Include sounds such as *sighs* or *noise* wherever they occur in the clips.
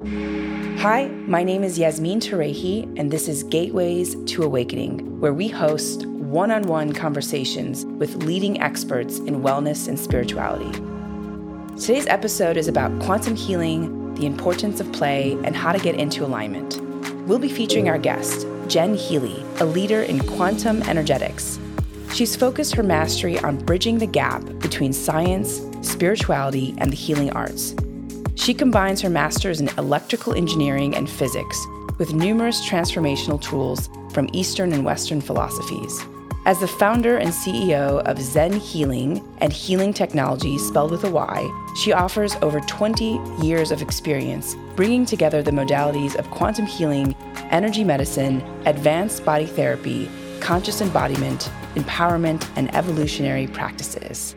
Hi, my name is Yasmin Tarehi, and this is Gateways to Awakening, where we host one on one conversations with leading experts in wellness and spirituality. Today's episode is about quantum healing, the importance of play, and how to get into alignment. We'll be featuring our guest, Jen Healy, a leader in quantum energetics. She's focused her mastery on bridging the gap between science, spirituality, and the healing arts she combines her master's in electrical engineering and physics with numerous transformational tools from Eastern and Western philosophies. As the founder and CEO of Zen Healing and Healing Technology, spelled with a Y, she offers over 20 years of experience bringing together the modalities of quantum healing, energy medicine, advanced body therapy, conscious embodiment, empowerment, and evolutionary practices.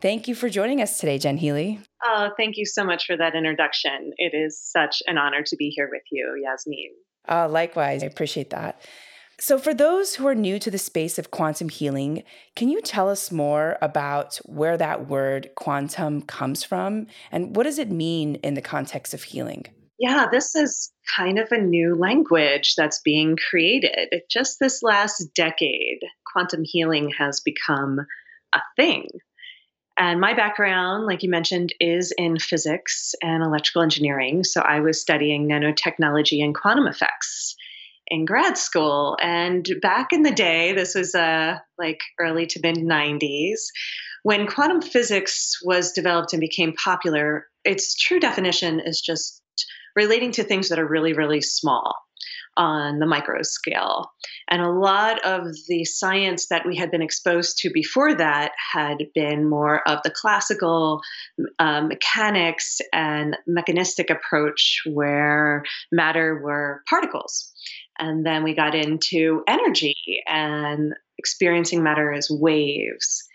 Thank you for joining us today, Jen Healy. Oh, thank you so much for that introduction. It is such an honor to be here with you, Yasmin. Uh, likewise, I appreciate that. So, for those who are new to the space of quantum healing, can you tell us more about where that word quantum comes from and what does it mean in the context of healing? Yeah, this is kind of a new language that's being created. Just this last decade, quantum healing has become a thing. And my background, like you mentioned, is in physics and electrical engineering. So I was studying nanotechnology and quantum effects in grad school. And back in the day, this was uh, like early to mid 90s, when quantum physics was developed and became popular, its true definition is just relating to things that are really, really small on the micro scale. And a lot of the science that we had been exposed to before that had been more of the classical um, mechanics and mechanistic approach where matter were particles. And then we got into energy and experiencing matter as waves.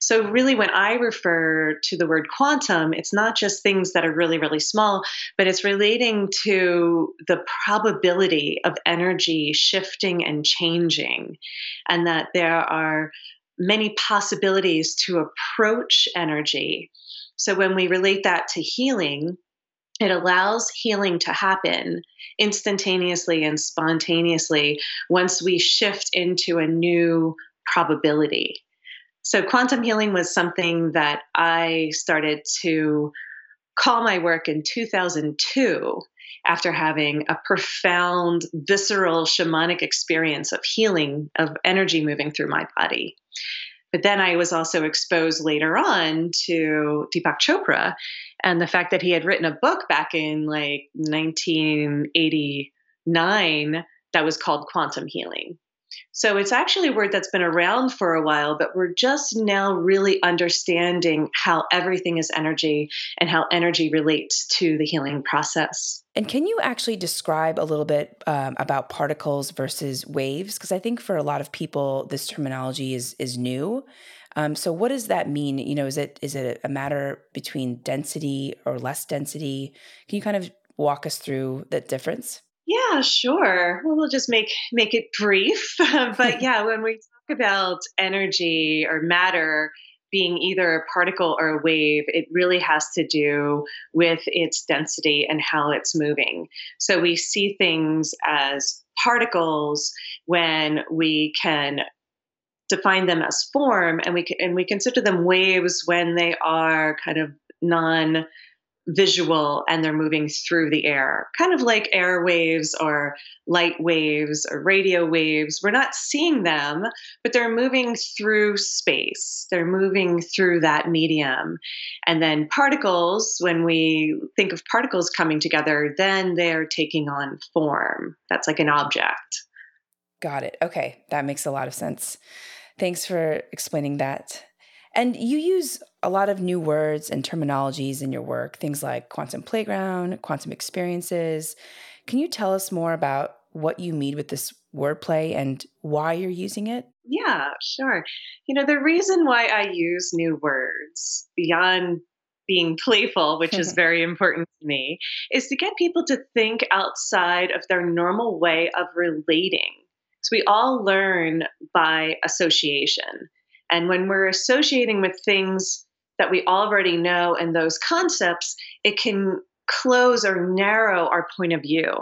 So, really, when I refer to the word quantum, it's not just things that are really, really small, but it's relating to the probability of energy shifting and changing, and that there are many possibilities to approach energy. So, when we relate that to healing, it allows healing to happen instantaneously and spontaneously once we shift into a new probability. So, quantum healing was something that I started to call my work in 2002 after having a profound, visceral, shamanic experience of healing, of energy moving through my body. But then I was also exposed later on to Deepak Chopra and the fact that he had written a book back in like 1989 that was called Quantum Healing. So it's actually a word that's been around for a while, but we're just now really understanding how everything is energy and how energy relates to the healing process. And can you actually describe a little bit um, about particles versus waves? Because I think for a lot of people, this terminology is is new. Um, so what does that mean? You know, is it is it a matter between density or less density? Can you kind of walk us through that difference? Yeah, sure. Well, we'll just make make it brief. *laughs* but yeah, when we talk about energy or matter being either a particle or a wave, it really has to do with its density and how it's moving. So we see things as particles when we can define them as form and we can, and we consider them waves when they are kind of non visual and they're moving through the air, kind of like air waves or light waves or radio waves. We're not seeing them, but they're moving through space, they're moving through that medium. And then particles, when we think of particles coming together, then they're taking on form. That's like an object. Got it. Okay, that makes a lot of sense. Thanks for explaining that. And you use a lot of new words and terminologies in your work, things like quantum playground, quantum experiences. Can you tell us more about what you mean with this wordplay and why you're using it? Yeah, sure. You know, the reason why I use new words beyond being playful, which is *laughs* very important to me, is to get people to think outside of their normal way of relating. So we all learn by association. And when we're associating with things that we already know and those concepts, it can close or narrow our point of view.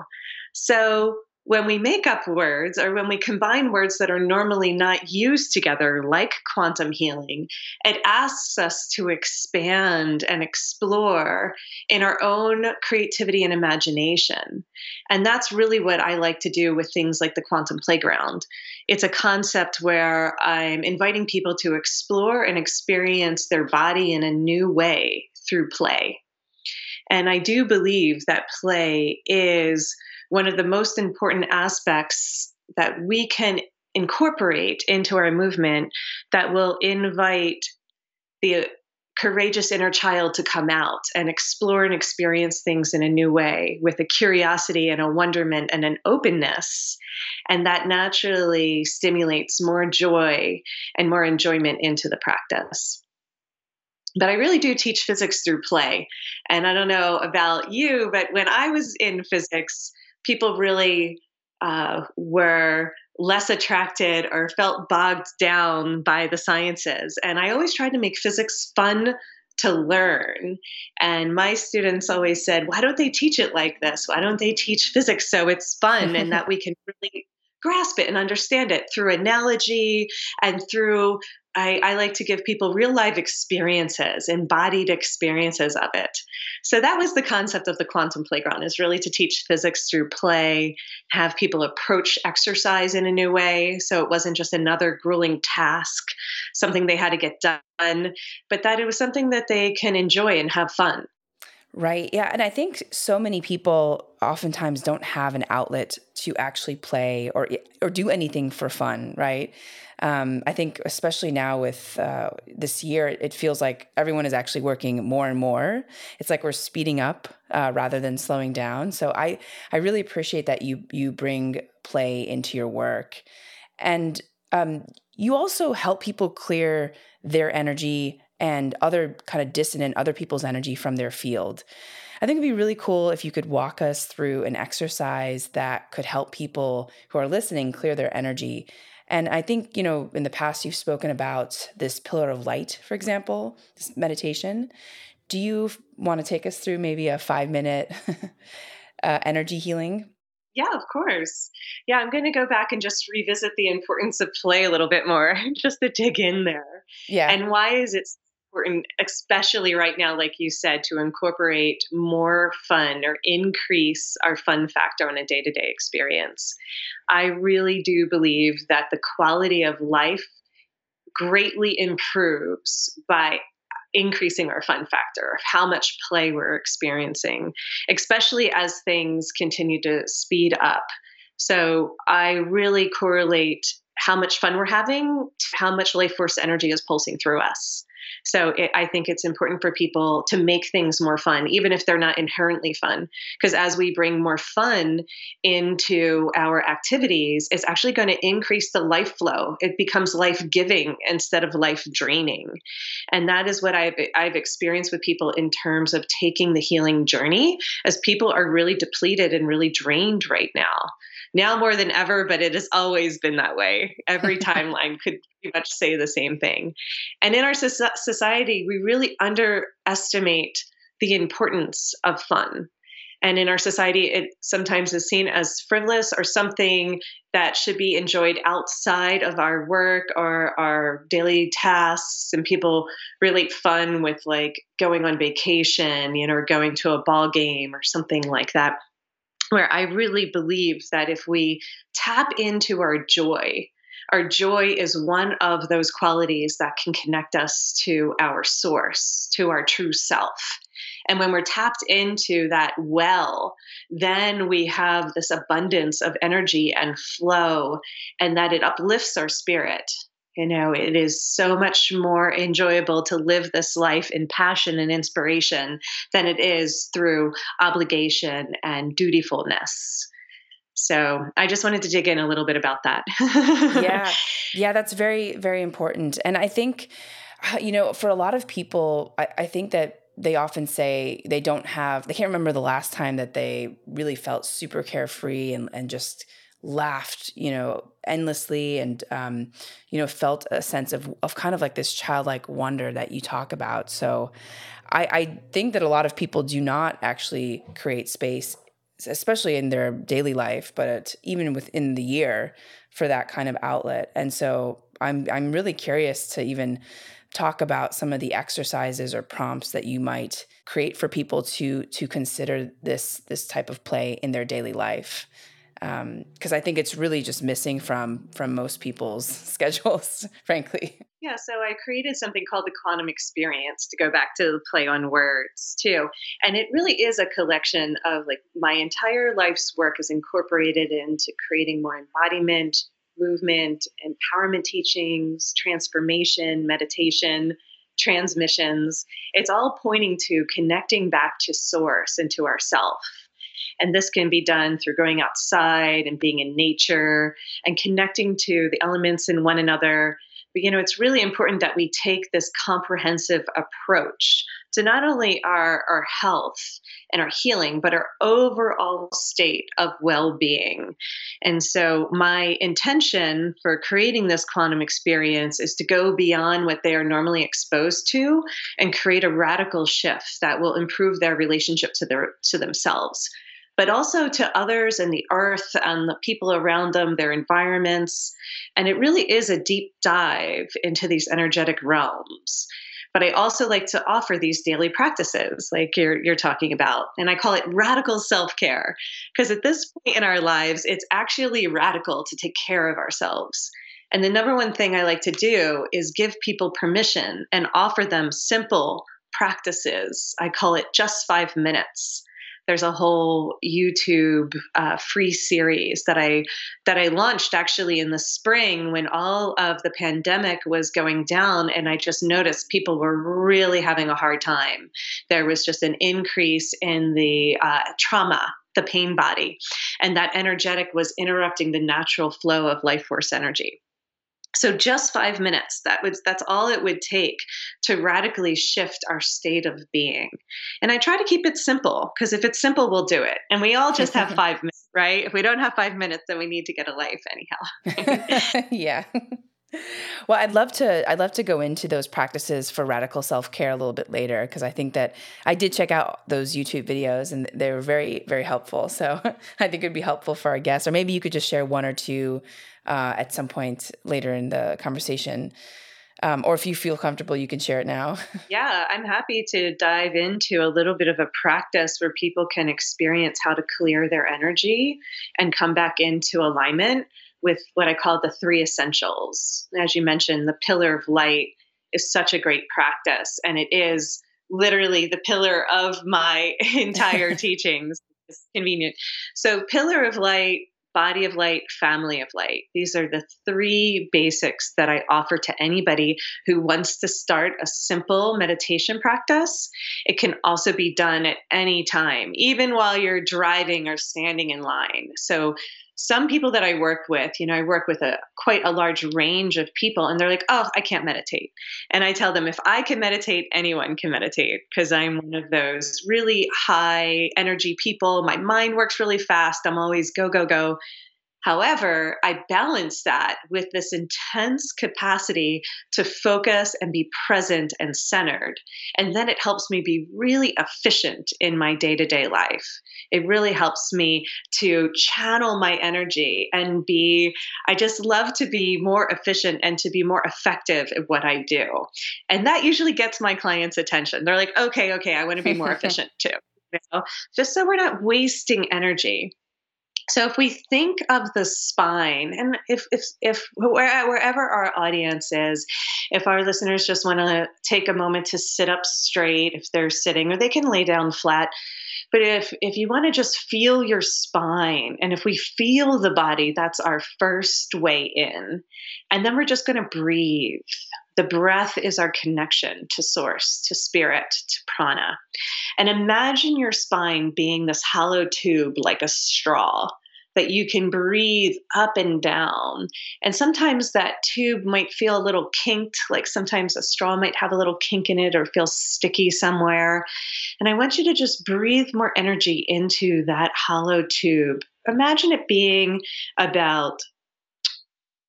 So when we make up words or when we combine words that are normally not used together, like quantum healing, it asks us to expand and explore in our own creativity and imagination. And that's really what I like to do with things like the quantum playground. It's a concept where I'm inviting people to explore and experience their body in a new way through play. And I do believe that play is one of the most important aspects that we can incorporate into our movement that will invite the courageous inner child to come out and explore and experience things in a new way with a curiosity and a wonderment and an openness. And that naturally stimulates more joy and more enjoyment into the practice. But I really do teach physics through play. And I don't know about you, but when I was in physics, people really uh, were less attracted or felt bogged down by the sciences. And I always tried to make physics fun to learn. And my students always said, why don't they teach it like this? Why don't they teach physics so it's fun and that *laughs* we can really grasp it and understand it through analogy and through I, I, like to give people real life experiences, embodied experiences of it. So that was the concept of the quantum playground is really to teach physics through play, have people approach exercise in a new way. So it wasn't just another grueling task, something they had to get done, but that it was something that they can enjoy and have fun. Right. Yeah. And I think so many people oftentimes don't have an outlet to actually play or or do anything for fun, right? Um, I think especially now with uh, this year, it feels like everyone is actually working more and more. It's like we're speeding up uh, rather than slowing down. So I I really appreciate that you you bring play into your work, and um, you also help people clear their energy and other kind of dissonant other people's energy from their field. I think it'd be really cool if you could walk us through an exercise that could help people who are listening clear their energy. And I think, you know, in the past you've spoken about this pillar of light, for example, this meditation. Do you want to take us through maybe a five minute *laughs* uh, energy healing? Yeah, of course. Yeah, I'm going to go back and just revisit the importance of play a little bit more, *laughs* just to dig in there. Yeah. And why is it important, especially right now, like you said, to incorporate more fun or increase our fun factor on a day to day experience. I really do believe that the quality of life greatly improves by increasing our fun factor of how much play we're experiencing, especially as things continue to speed up. So I really correlate how much fun we're having to how much life force energy is pulsing through us. So it, I think it's important for people to make things more fun, even if they're not inherently fun. Because as we bring more fun into our activities, it's actually going to increase the life flow. It becomes life giving instead of life draining. And that is what I've, I've experienced with people in terms of taking the healing journey, as people are really depleted and really drained right now now more than ever, but it has always been that way. Every *laughs* timeline could pretty much say the same thing. And in our society, we really underestimate the importance of fun. And in our society, it sometimes is seen as frivolous or something that should be enjoyed outside of our work or our daily tasks. And people relate fun with like going on vacation, you know, or going to a ball game or something like that where I really believe that if we tap into our joy, our joy is one of those qualities that can connect us to our source, to our true self. And when we're tapped into that well, then we have this abundance of energy and flow, and that it uplifts our spirit. You know, it is so much more enjoyable to live this life in passion and inspiration than it is through obligation and dutifulness. So I just wanted to dig in a little bit about that. yeah. *laughs* Yeah, that's very, very important. And I think, uh, you know, for a lot of people, I, I think that they often say they don't have, they can't remember the last time that they really felt super carefree and, and just laughed, you know, endlessly and, um, you know, felt a sense of, of kind of like this childlike wonder that you talk about. So I, I think that a lot of people do not actually create space, especially in their daily life, but even within the year for that kind of outlet. And so I'm, I'm really curious to even talk about some of the exercises or prompts that you might create for people to to consider this this type of play in their daily life because um, I think it's really just missing from from most people's *laughs* schedules, frankly. Yeah, so I created something called the quantum experience to go back to the play on words too, and it really is a collection of like my entire life's work is incorporated into creating more embodiment, movement, empowerment teachings, transformation, meditation, transmissions. It's all pointing to connecting back to source and to ourself. And this can be done through going outside and being in nature and connecting to the elements in one another. But, you know, it's really important that we take this comprehensive approach to not only our, our health and our healing, but our overall state of well being. And so, my intention for creating this quantum experience is to go beyond what they are normally exposed to and create a radical shift that will improve their relationship to, their, to themselves but also to others and the earth and the people around them, their environments. And it really is a deep dive into these energetic realms. But I also like to offer these daily practices like you're, you're talking about. And I call it radical self care because at this point in our lives, it's actually radical to take care of ourselves. And the number one thing I like to do is give people permission and offer them simple practices. I call it just five minutes there's a whole YouTube uh, free series that I that I launched actually in the spring when all of the pandemic was going down, and I just noticed people were really having a hard time. There was just an increase in the uh, trauma the pain body. And that energetic was interrupting the natural flow of life force energy. So just five minutes. That was that's all it would take to radically shift our state of being. And I try to keep it simple because if it's simple, we'll do it. And we all just have *laughs* five minutes, right? If we don't have five minutes, then we need to get a life anyhow. *laughs* yeah. Well, I'd love to I'd love to go into those practices for radical self-care a little bit later because I think that I did check out those YouTube videos and they were very very helpful. So, *laughs* I think it'd be helpful for our guests or maybe you could just share one or two uh, at some point later in the conversation. Um, or if you feel comfortable, you can share it now. *laughs* yeah, I'm happy to dive into a little bit of a practice where people can experience how to clear their energy and come back into alignment with what I call the three essentials. As you mentioned, the pillar of light is such a great practice, and it is literally the pillar of my *laughs* entire *laughs* teachings. It's convenient. So, pillar of light body of light, family of light. These are the three basics that I offer to anybody who wants to start a simple meditation practice. It can also be done at any time, even while you're driving or standing in line. So some people that I work with, you know, I work with a quite a large range of people and they're like, "Oh, I can't meditate." And I tell them if I can meditate, anyone can meditate because I'm one of those really high energy people. My mind works really fast. I'm always go go go. However, I balance that with this intense capacity to focus and be present and centered. And then it helps me be really efficient in my day to day life. It really helps me to channel my energy and be, I just love to be more efficient and to be more effective at what I do. And that usually gets my clients' attention. They're like, okay, okay, I want to be more *laughs* efficient too. You know? Just so we're not wasting energy. So if we think of the spine, and if if if wherever our audience is, if our listeners just want to take a moment to sit up straight, if they're sitting, or they can lay down flat. But if if you want to just feel your spine, and if we feel the body, that's our first way in, and then we're just going to breathe. The breath is our connection to source, to spirit, to prana. And imagine your spine being this hollow tube like a straw that you can breathe up and down. And sometimes that tube might feel a little kinked, like sometimes a straw might have a little kink in it or feel sticky somewhere. And I want you to just breathe more energy into that hollow tube. Imagine it being about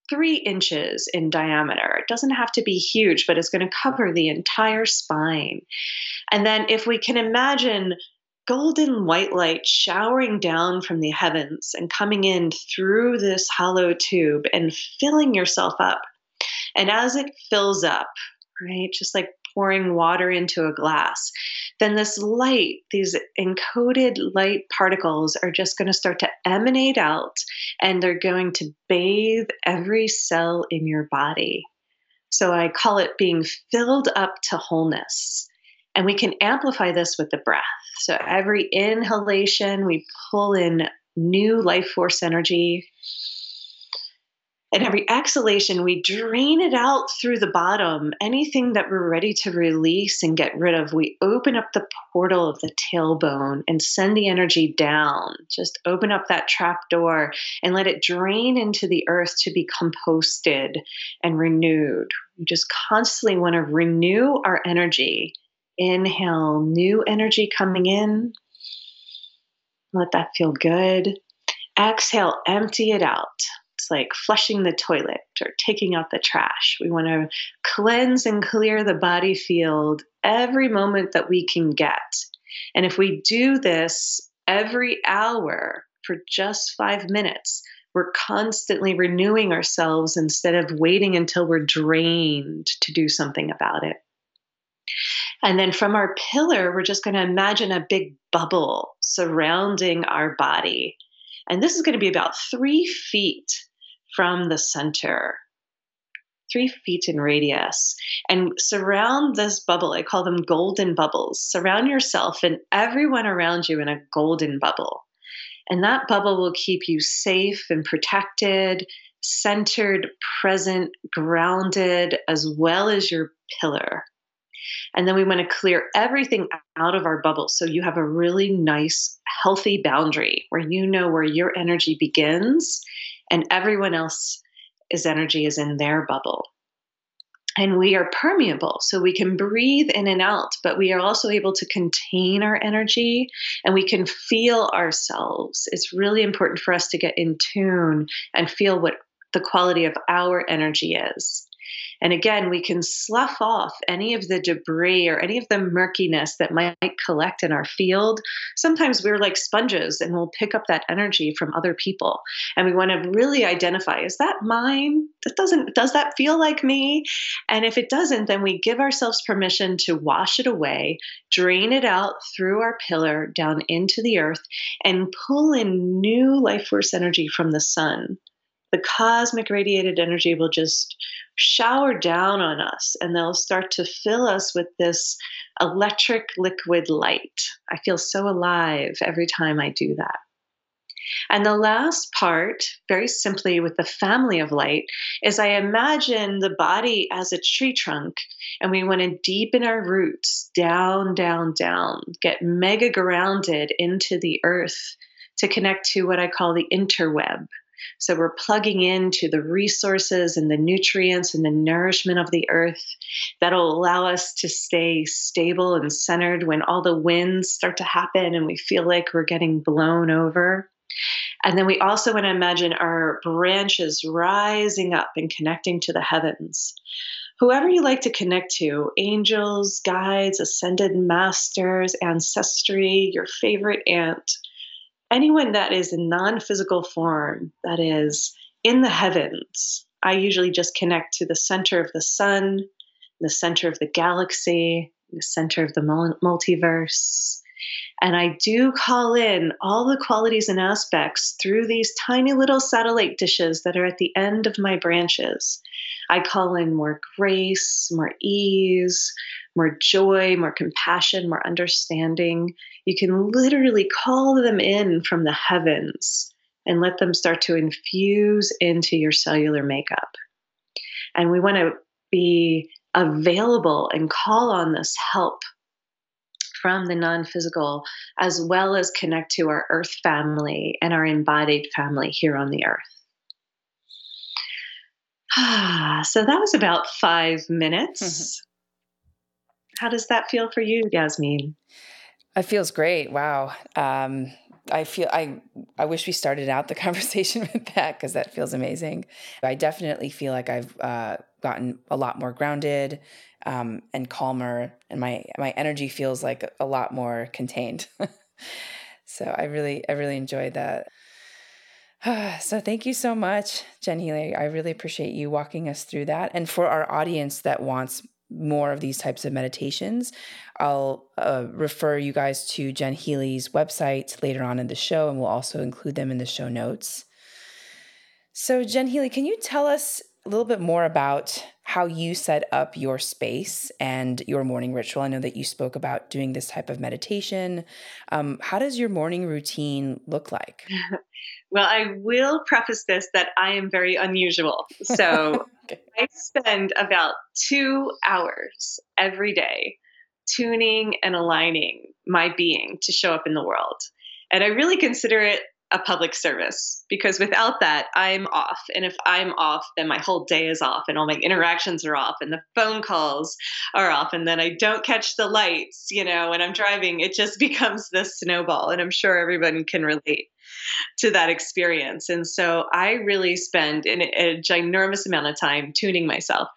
three inches in diameter. It doesn't have to be huge, but it's going to cover the entire spine. And then, if we can imagine golden white light showering down from the heavens and coming in through this hollow tube and filling yourself up. And as it fills up, right, just like pouring water into a glass, then this light, these encoded light particles, are just going to start to emanate out and they're going to bathe every cell in your body. So I call it being filled up to wholeness. And we can amplify this with the breath. So every inhalation, we pull in new life force energy. And every exhalation, we drain it out through the bottom. Anything that we're ready to release and get rid of, we open up the portal of the tailbone and send the energy down. Just open up that trap door and let it drain into the earth to be composted and renewed. We just constantly want to renew our energy Inhale, new energy coming in. Let that feel good. Exhale, empty it out. It's like flushing the toilet or taking out the trash. We want to cleanse and clear the body field every moment that we can get. And if we do this every hour for just five minutes, we're constantly renewing ourselves instead of waiting until we're drained to do something about it. And then from our pillar, we're just going to imagine a big bubble surrounding our body. And this is going to be about three feet from the center, three feet in radius. And surround this bubble. I call them golden bubbles. Surround yourself and everyone around you in a golden bubble. And that bubble will keep you safe and protected, centered, present, grounded, as well as your pillar. And then we want to clear everything out of our bubble so you have a really nice, healthy boundary where you know where your energy begins and everyone else's energy is in their bubble. And we are permeable, so we can breathe in and out, but we are also able to contain our energy and we can feel ourselves. It's really important for us to get in tune and feel what the quality of our energy is. And again, we can slough off any of the debris or any of the murkiness that might collect in our field. Sometimes we're like sponges and we'll pick up that energy from other people. And we want to really identify is that mine? That doesn't does that feel like me? And if it doesn't, then we give ourselves permission to wash it away, drain it out through our pillar down into the earth and pull in new life force energy from the sun the cosmic radiated energy will just shower down on us and they'll start to fill us with this electric liquid light. I feel so alive every time I do that. And the last part, very simply with the family of light, is I imagine the body as a tree trunk, and we want to deepen our roots down, down, down, get mega grounded into the earth to connect to what I call the interweb, so we're plugging into the resources and the nutrients and the nourishment of the earth that'll allow us to stay stable and centered when all the winds start to happen and we feel like we're getting blown over. And then we also want to imagine our branches rising up and connecting to the heavens. Whoever you like to connect to angels, guides, ascended masters, ancestry, your favorite aunt anyone that is in non physical form, that is in the heavens, I usually just connect to the center of the sun, the center of the galaxy, the center of the multiverse. And I do call in all the qualities and aspects through these tiny little satellite dishes that are at the end of my branches. I call in more grace, more ease, more joy, more compassion, more understanding. You can literally call them in from the heavens and let them start to infuse into your cellular makeup. And we want to be available and call on this help from the non physical, as well as connect to our earth family and our embodied family here on the earth. Ah, *sighs* so that was about five minutes. Mm-hmm. How does that feel for you, Yasmin? It feels great. Wow. Um, I feel I I wish we started out the *laughs* conversation with that because that feels amazing. I definitely feel like I've uh, gotten a lot more grounded um, and calmer, and my my energy feels like a lot more contained. *laughs* so I really I really enjoyed that. *sighs* so thank you so much, Jen Healy. I really appreciate you walking us through that. And for our audience that wants more of these types of meditations, I'll uh, refer you guys to Jen Healy's website later on in the show, and we'll also include them in the show notes. So, Jen Healy, can you tell us a little bit more about how you set up your space and your morning ritual? I know that you spoke about doing this type of meditation. Um, how does your morning routine look like? *laughs* well, I will preface this that I am very unusual. So, *laughs* okay. I spend about two hours every day tuning and aligning my being to show up in the world. And I really consider it a public service because without that, I'm off. And if I'm off, then my whole day is off and all my interactions are off and the phone calls are off. And then I don't catch the lights, you know, when I'm driving. It just *laughs* becomes this snowball. And I'm sure everyone can relate to that experience. And so I really spend an, a ginormous amount of time tuning myself.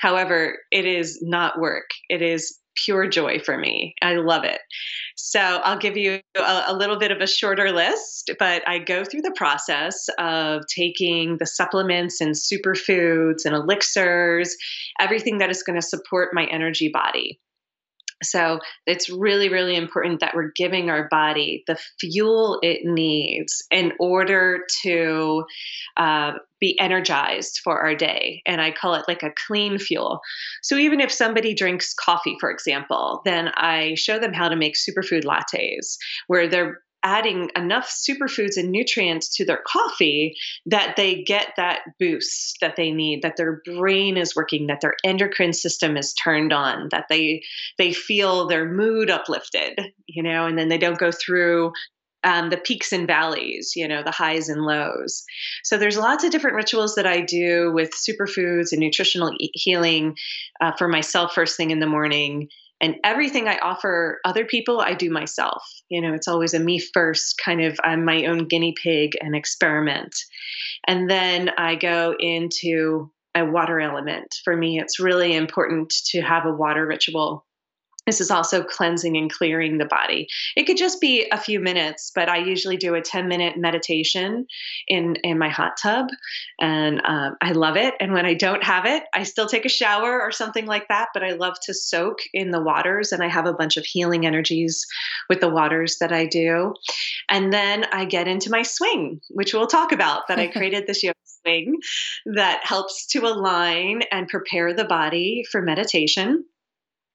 However, it is not work. It is pure joy for me. I love it. So I'll give you a, a, little bit of a shorter list, but I go through the process of taking the supplements and superfoods and elixirs, everything that is going to support my energy body. So it's really, really important that we're giving our body the fuel it needs in order to uh, be energized for our day. And I call it like a clean fuel. So even if somebody drinks coffee, for example, then I show them how to make superfood lattes where they're adding enough superfoods and nutrients to their coffee that they get that boost that they need that their brain is working that their endocrine system is turned on that they they feel their mood uplifted you know and then they don't go through um, the peaks and valleys, you know, the highs and lows. So there's lots of different rituals that I do with superfoods and nutritional healing uh, for myself first thing in the morning and everything I offer other people, I do myself. You know, it's always a me first kind of, I'm my own guinea pig and experiment. And then I go into a water element. For me, it's really important to have a water ritual this is also cleansing and clearing the body. It could just be a few minutes, but I usually do a 10 minute meditation in, in my hot tub, and um, I love it. And when I don't have it, I still take a shower or something like that, but I love to soak in the waters, and I have a bunch of healing energies with the waters that I do. And then I get into my swing, which we'll talk about, that I *laughs* created this yoga swing that helps to align and prepare the body for meditation.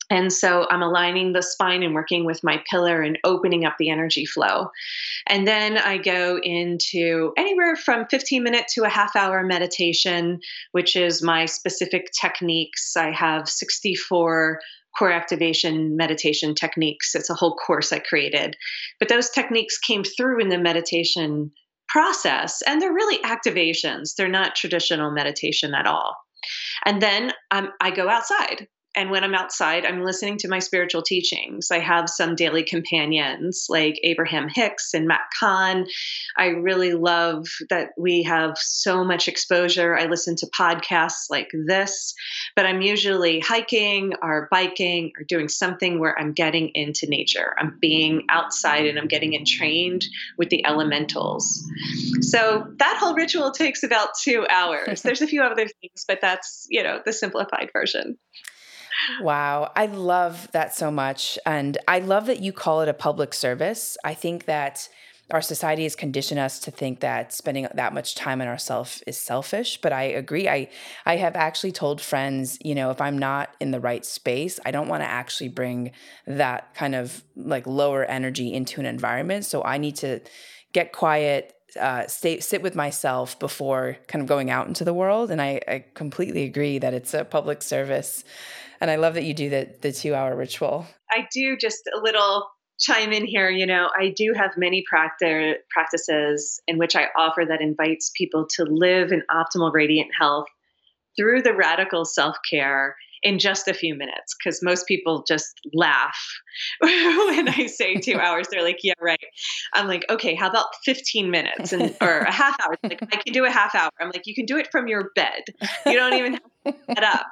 And so I'm aligning the spine and working with my pillar and opening up the energy flow. And then I go into anywhere from 15 minute to a half hour meditation, which is my specific techniques. I have 64 core activation meditation techniques. It's a whole course I created. But those techniques came through in the meditation process, and they're really activations. They're not traditional meditation at all. And then um, I go outside and when I'm outside, I'm listening to my spiritual teachings. I have some daily companions like Abraham Hicks and Matt Kahn. I really love that we have so much exposure. I listen to podcasts like this, but I'm usually hiking or biking or doing something where I'm getting into nature. I'm being outside and I'm getting entrained with the elementals. So that whole ritual takes about two hours. *laughs* There's a few other things, but that's, you know, the simplified version. Wow. I love that so much. And I love that you call it a public service. I think that our society has conditioned us to think that spending that much time on ourselves is selfish but i agree i i have actually told friends you know if i'm not in the right space i don't want to actually bring that kind of like lower energy into an environment so i need to get quiet uh, stay sit with myself before kind of going out into the world. And I, I completely agree that it's a public service. And I love that you do the the two hour ritual. I do just a little chime in here. You know, I do have many practice practices in which I offer that invites people to live in optimal radiant health through the radical self care in just a few minutes because most people just laugh *laughs* when I say two *laughs* hours. They're like, yeah, right. I'm like, okay, how about 15 minutes and or a half hour? Like, I can do a half hour. I'm like, you can do it from your bed. You don't even have get up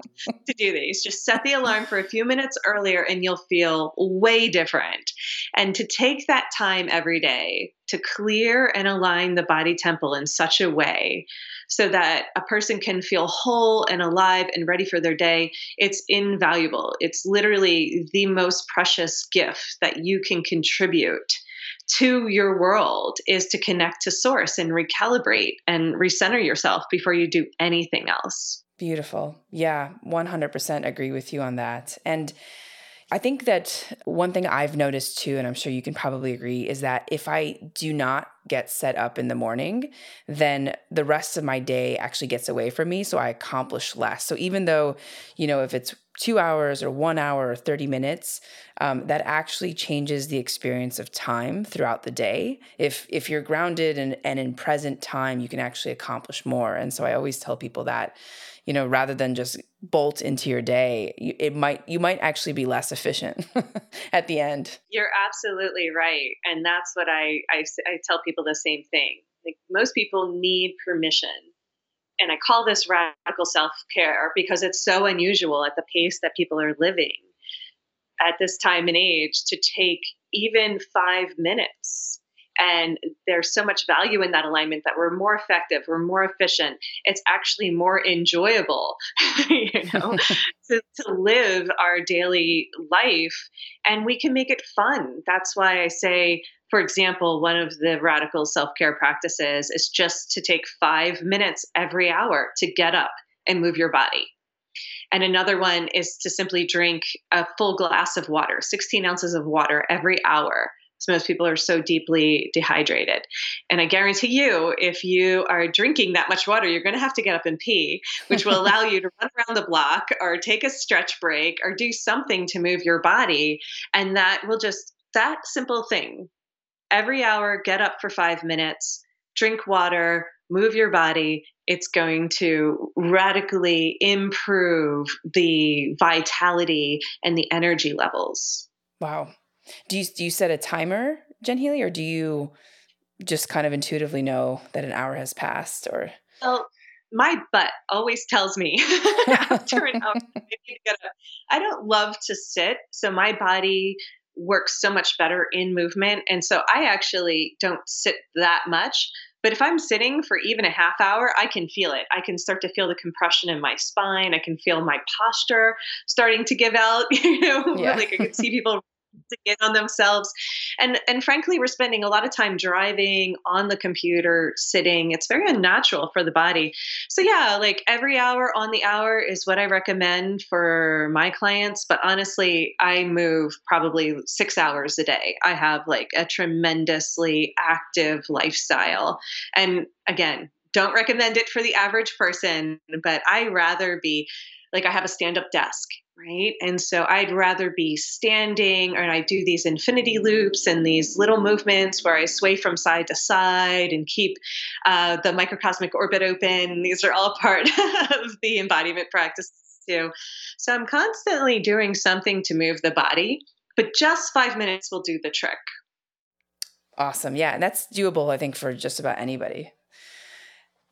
to do these. Just set the alarm for a few minutes earlier and you'll feel way different. And to take that time every day to clear and align the body temple in such a way so that a person can feel whole and alive and ready for their day, it's invaluable. It's literally the most precious gift that you can contribute to your world is to connect to source and recalibrate and recenter yourself before you do anything else. Beautiful. Yeah, 100% agree with you on that. And I think that one thing I've noticed too, and I'm sure you can probably agree, is that if I do not get set up in the morning, then the rest of my day actually gets away from me. So I accomplish less. So even though, you know, if it's two hours or one hour or 30 minutes, um, that actually changes the experience of time throughout the day. If if you're grounded and, and in present time, you can actually accomplish more. And so I always tell people that you know rather than just bolt into your day it might you might actually be less efficient *laughs* at the end. You're absolutely right and that's what I, I i tell people the same thing. Like most people need permission and i call this radical self-care because it's so unusual at the pace that people are living at this time and age to take even five minutes and there's so much value in that alignment that we're more effective we're more efficient it's actually more enjoyable *laughs* you know *laughs* to, to live our daily life and we can make it fun. That's why i say for example one of the radical self-care practices is just to take five minutes every hour to get up and move your body. And another one is to simply drink a full glass of water 16 ounces of water every hour most people are so deeply dehydrated. And I guarantee you, if you are drinking that much water, you're going to have to get up and pee, which will allow you to run around the block or take a stretch break or do something to move your body. And that will just, that simple thing. Every hour, get up for five minutes, drink water, move your body. It's going to radically improve the vitality and the energy levels. Wow. Do you do you set a timer, Jen Healy, or do you just kind of intuitively know that an hour has passed? Or well, my butt always tells me *laughs* after an hour. I don't love to sit, so my body works so much better in movement, and so I actually don't sit that much. But if I'm sitting for even a half hour, I can feel it. I can start to feel the compression in my spine. I can feel my posture starting to give out. *laughs* You know, yeah. like I can see people in on themselves. And and frankly we're spending a lot of time driving on the computer sitting. It's very unnatural for the body. So yeah like every hour on the hour is what i recommend for my clients. But honestly i move probably six hours a day. I have like a tremendously active lifestyle. And again don't recommend it for the average person but i rather be like i have a stand up desk right? And so I'd rather be standing, and I do these infinity loops and these little movements where I sway from side to side and keep uh, the microcosmic orbit open. These are all *laughs* part of the embodiment practice too. So I'm constantly doing something to move the body, but just five minutes will do the trick. Awesome. Yeah. And that's doable, I think, for just about anybody.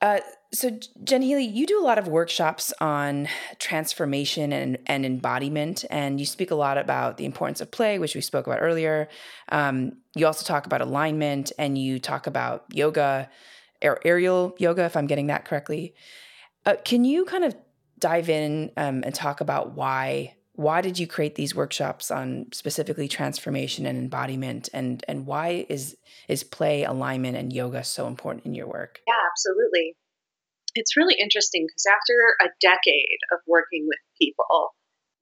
Uh, so, Jen Healy, you do a lot of workshops on transformation and, and embodiment, and you speak a lot about the importance of play, which we spoke about earlier. Um, you also talk about alignment, and you talk about yoga, aerial yoga, if I'm getting that correctly. Uh, can you kind of dive in um, and talk about why why did you create these workshops on specifically transformation and embodiment and and why is is play alignment and yoga so important in your work yeah absolutely it's really interesting because after a decade of working with people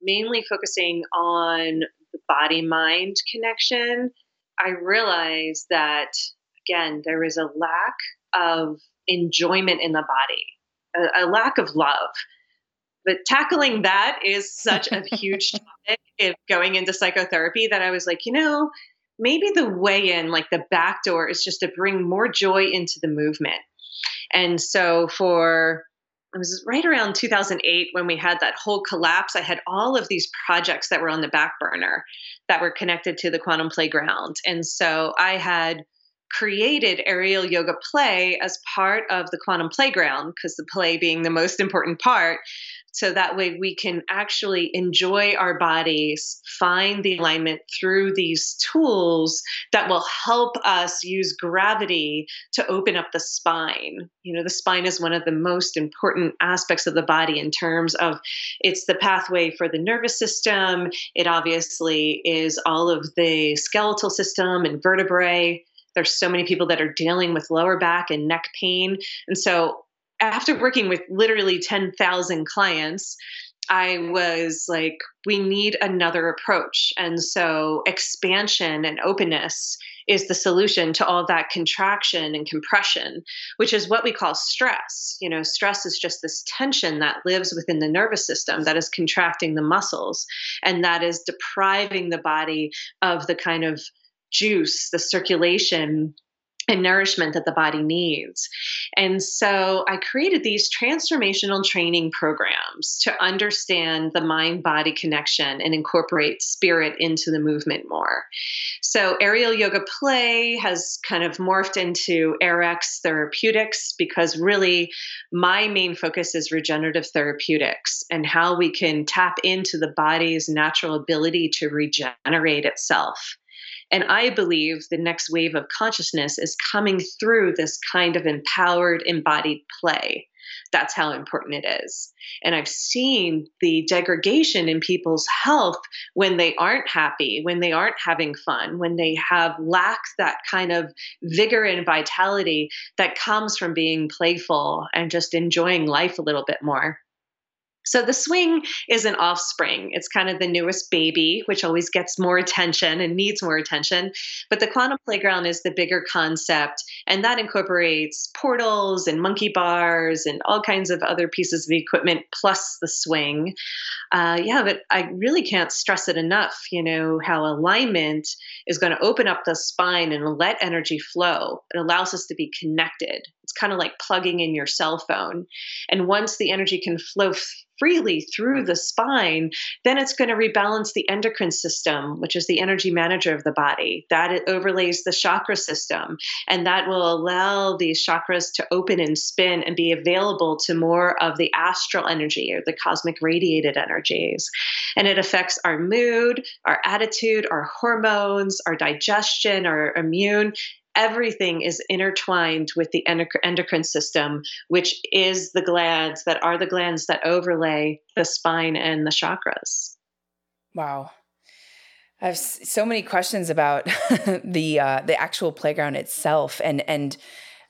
mainly focusing on the body mind connection i realized that again, there is a lack of enjoyment in the body, a, a lack of love. But tackling that is such a *laughs* huge topic if going into psychotherapy that I was like, you know, maybe the way in, like the back door, is just to bring more joy into the movement. And so for it was right around 2008 when we had that whole collapse. I had all of these projects that were on the back burner that were connected to the quantum playground. And so I had created aerial yoga play as part of the quantum playground because the play being the most important part so that way we can actually enjoy our bodies, find the alignment through these tools that will help us use gravity to open up the spine. You know, the spine is one of the most important aspects of the body in terms of it's the pathway for the nervous system. It obviously is all of the skeletal system and vertebrae there's so many people that are dealing with lower back and neck pain. And so after working with literally 10,000 clients, I was like, we need another approach. And so, expansion and openness is the solution to all that contraction and compression, which is what we call stress. You know, stress is just this tension that lives within the nervous system that is contracting the muscles and that is depriving the body of the kind of juice, the circulation and nourishment that the body needs. And so I created these transformational training programs to understand the mind body connection and incorporate spirit into the movement more. So aerial yoga play has kind of morphed into AirX therapeutics because really my main focus is regenerative therapeutics and how we can tap into the body's natural ability to regenerate itself. And I believe the next wave of consciousness is coming through this kind of empowered, embodied play. That's how important it is. And I've seen the degradation in people's health when they aren't happy, when they aren't having fun, when they have lacked that kind of vigor and vitality that comes from being playful and just enjoying life a little bit more. So the swing is an offspring. It's kind of the newest baby, which always gets more attention and needs more attention. But the quantum playground is the bigger concept, and that incorporates portals and monkey bars and all kinds of other pieces of equipment plus the swing. Uh, yeah, but I really can't stress it enough. You know how alignment is going to open up the spine and let energy flow. It allows us to be connected. It's kind of like plugging in your cell phone, and once the energy can flow freely through the spine, then it's going to rebalance the endocrine system, which is the energy manager of the body. That it overlays the chakra system, and that will allow these chakras to open and spin and be available to more of the astral energy or the cosmic radiated energies. And it affects our mood, our attitude, our hormones, our digestion, our immune everything is intertwined with the endocrine system, which is the glands that are the glands that overlay the spine and the chakras. Wow. I have so many questions about *laughs* the uh, the actual playground itself, and and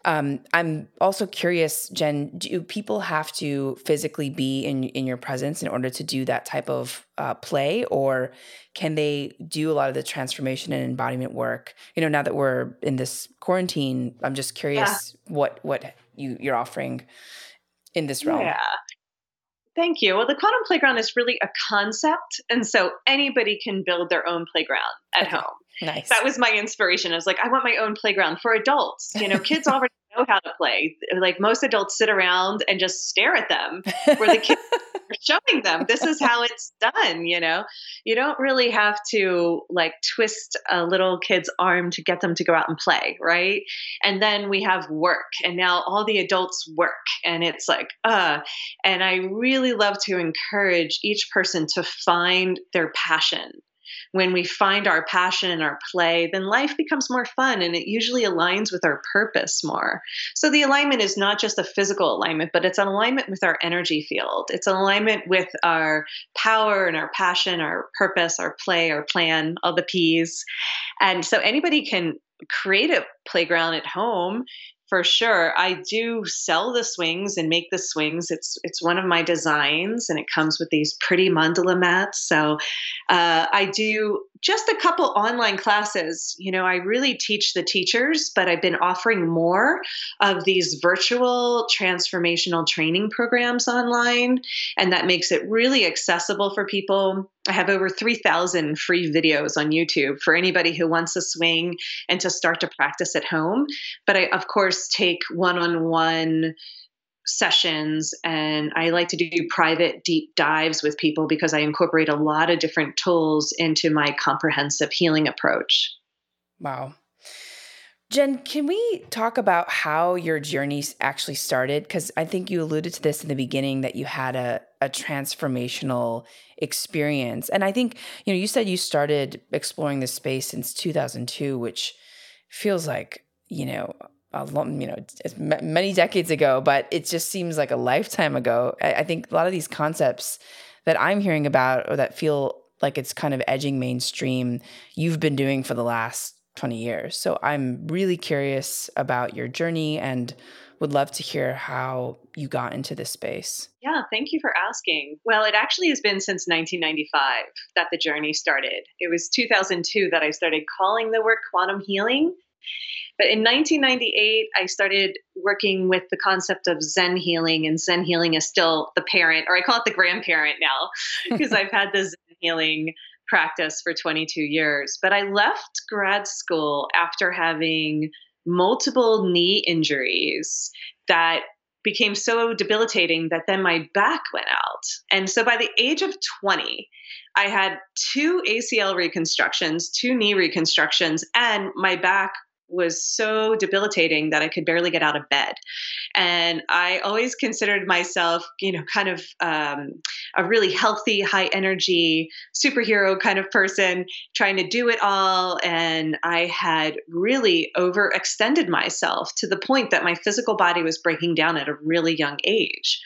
um, I'm also curious, Jen. Do people have to physically be in in your presence in order to do that type of uh, play, or can they do a lot of the transformation and embodiment work? You know, now that we're in this quarantine, I'm just curious yeah. what what you you're offering in this realm. Yeah. Thank you. Well, the quantum playground is really a concept, and so anybody can build their own playground at okay. home. Nice. That was my inspiration. I was like, I want my own playground for adults. You know, kids *laughs* already know how to play. Like most adults sit around and just stare at them, where the kids *laughs* are showing them this is how it's done. You know, you don't really have to like twist a little kid's arm to get them to go out and play, right? And then we have work, and now all the adults work, and it's like, uh. And I really love to encourage each person to find their passion when we find our passion and our play, then life becomes more fun and it usually aligns with our purpose more. So the alignment is not just a physical alignment, but it's an alignment with our energy field. It's an alignment with our power and our passion, our purpose, our play, our plan, all the P's. And so anybody can create a playground at home for sure. I do sell the swings and make the swings. It's it's one of my designs, and it comes with these pretty mandala mats. So uh, I do just a couple online classes. You know, I really teach the teachers, but I've been offering more of these virtual transformational training programs online, and that makes it really accessible for people. I have over 3,000 free videos on YouTube for anybody who wants to swing and to start to practice at home. But I, of course, take one on one sessions and I like to do private deep dives with people because I incorporate a lot of different tools into my comprehensive healing approach. Wow. Jen, can we talk about how your journey actually started? Because I think you alluded to this in the beginning that you had a, a transformational experience. And I think, you know, you said you started exploring this space since 2002, which feels like, you know, a long, you know, many decades ago, but it just seems like a lifetime ago. I, I think a lot of these concepts that I'm hearing about or that feel like it's kind of edging mainstream, you've been doing for the last 20 years. So I'm really curious about your journey and would love to hear how you got into this space. Yeah, thank you for asking. Well, it actually has been since 1995 that the journey started. It was 2002 that I started calling the work quantum healing but in 1998, I started working with the concept of Zen healing, and Zen healing is still the parent, or I call it the grandparent now, *laughs* because I've had the Zen healing practice for 22 years. But I left grad school after having multiple knee injuries that became so debilitating that then my back went out. And so by the age of 20, I had two ACL reconstructions, two knee reconstructions, and my back was so debilitating that I could barely get out of bed. And I always considered myself, you know, kind of um, a really healthy, high energy superhero kind of person, trying to do it all. And I had really overextended myself to the point that my physical body was breaking down at a really young age.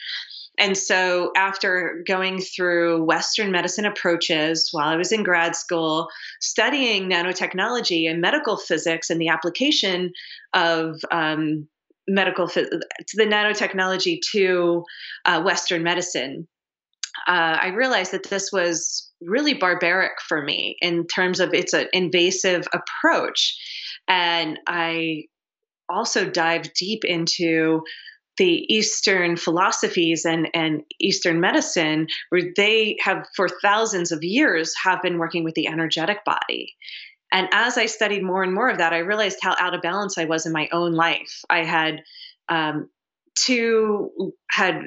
And so, after going through Western medicine approaches while I was in grad school, studying nanotechnology and medical physics and the application of um, medical to the nanotechnology to uh, Western medicine, uh, I realized that this was really barbaric for me in terms of it's an invasive approach. And I also dived deep into the Eastern philosophies and, and Eastern medicine, where they have for thousands of years have been working with the energetic body. And as I studied more and more of that, I realized how out of balance I was in my own life. I had um, two had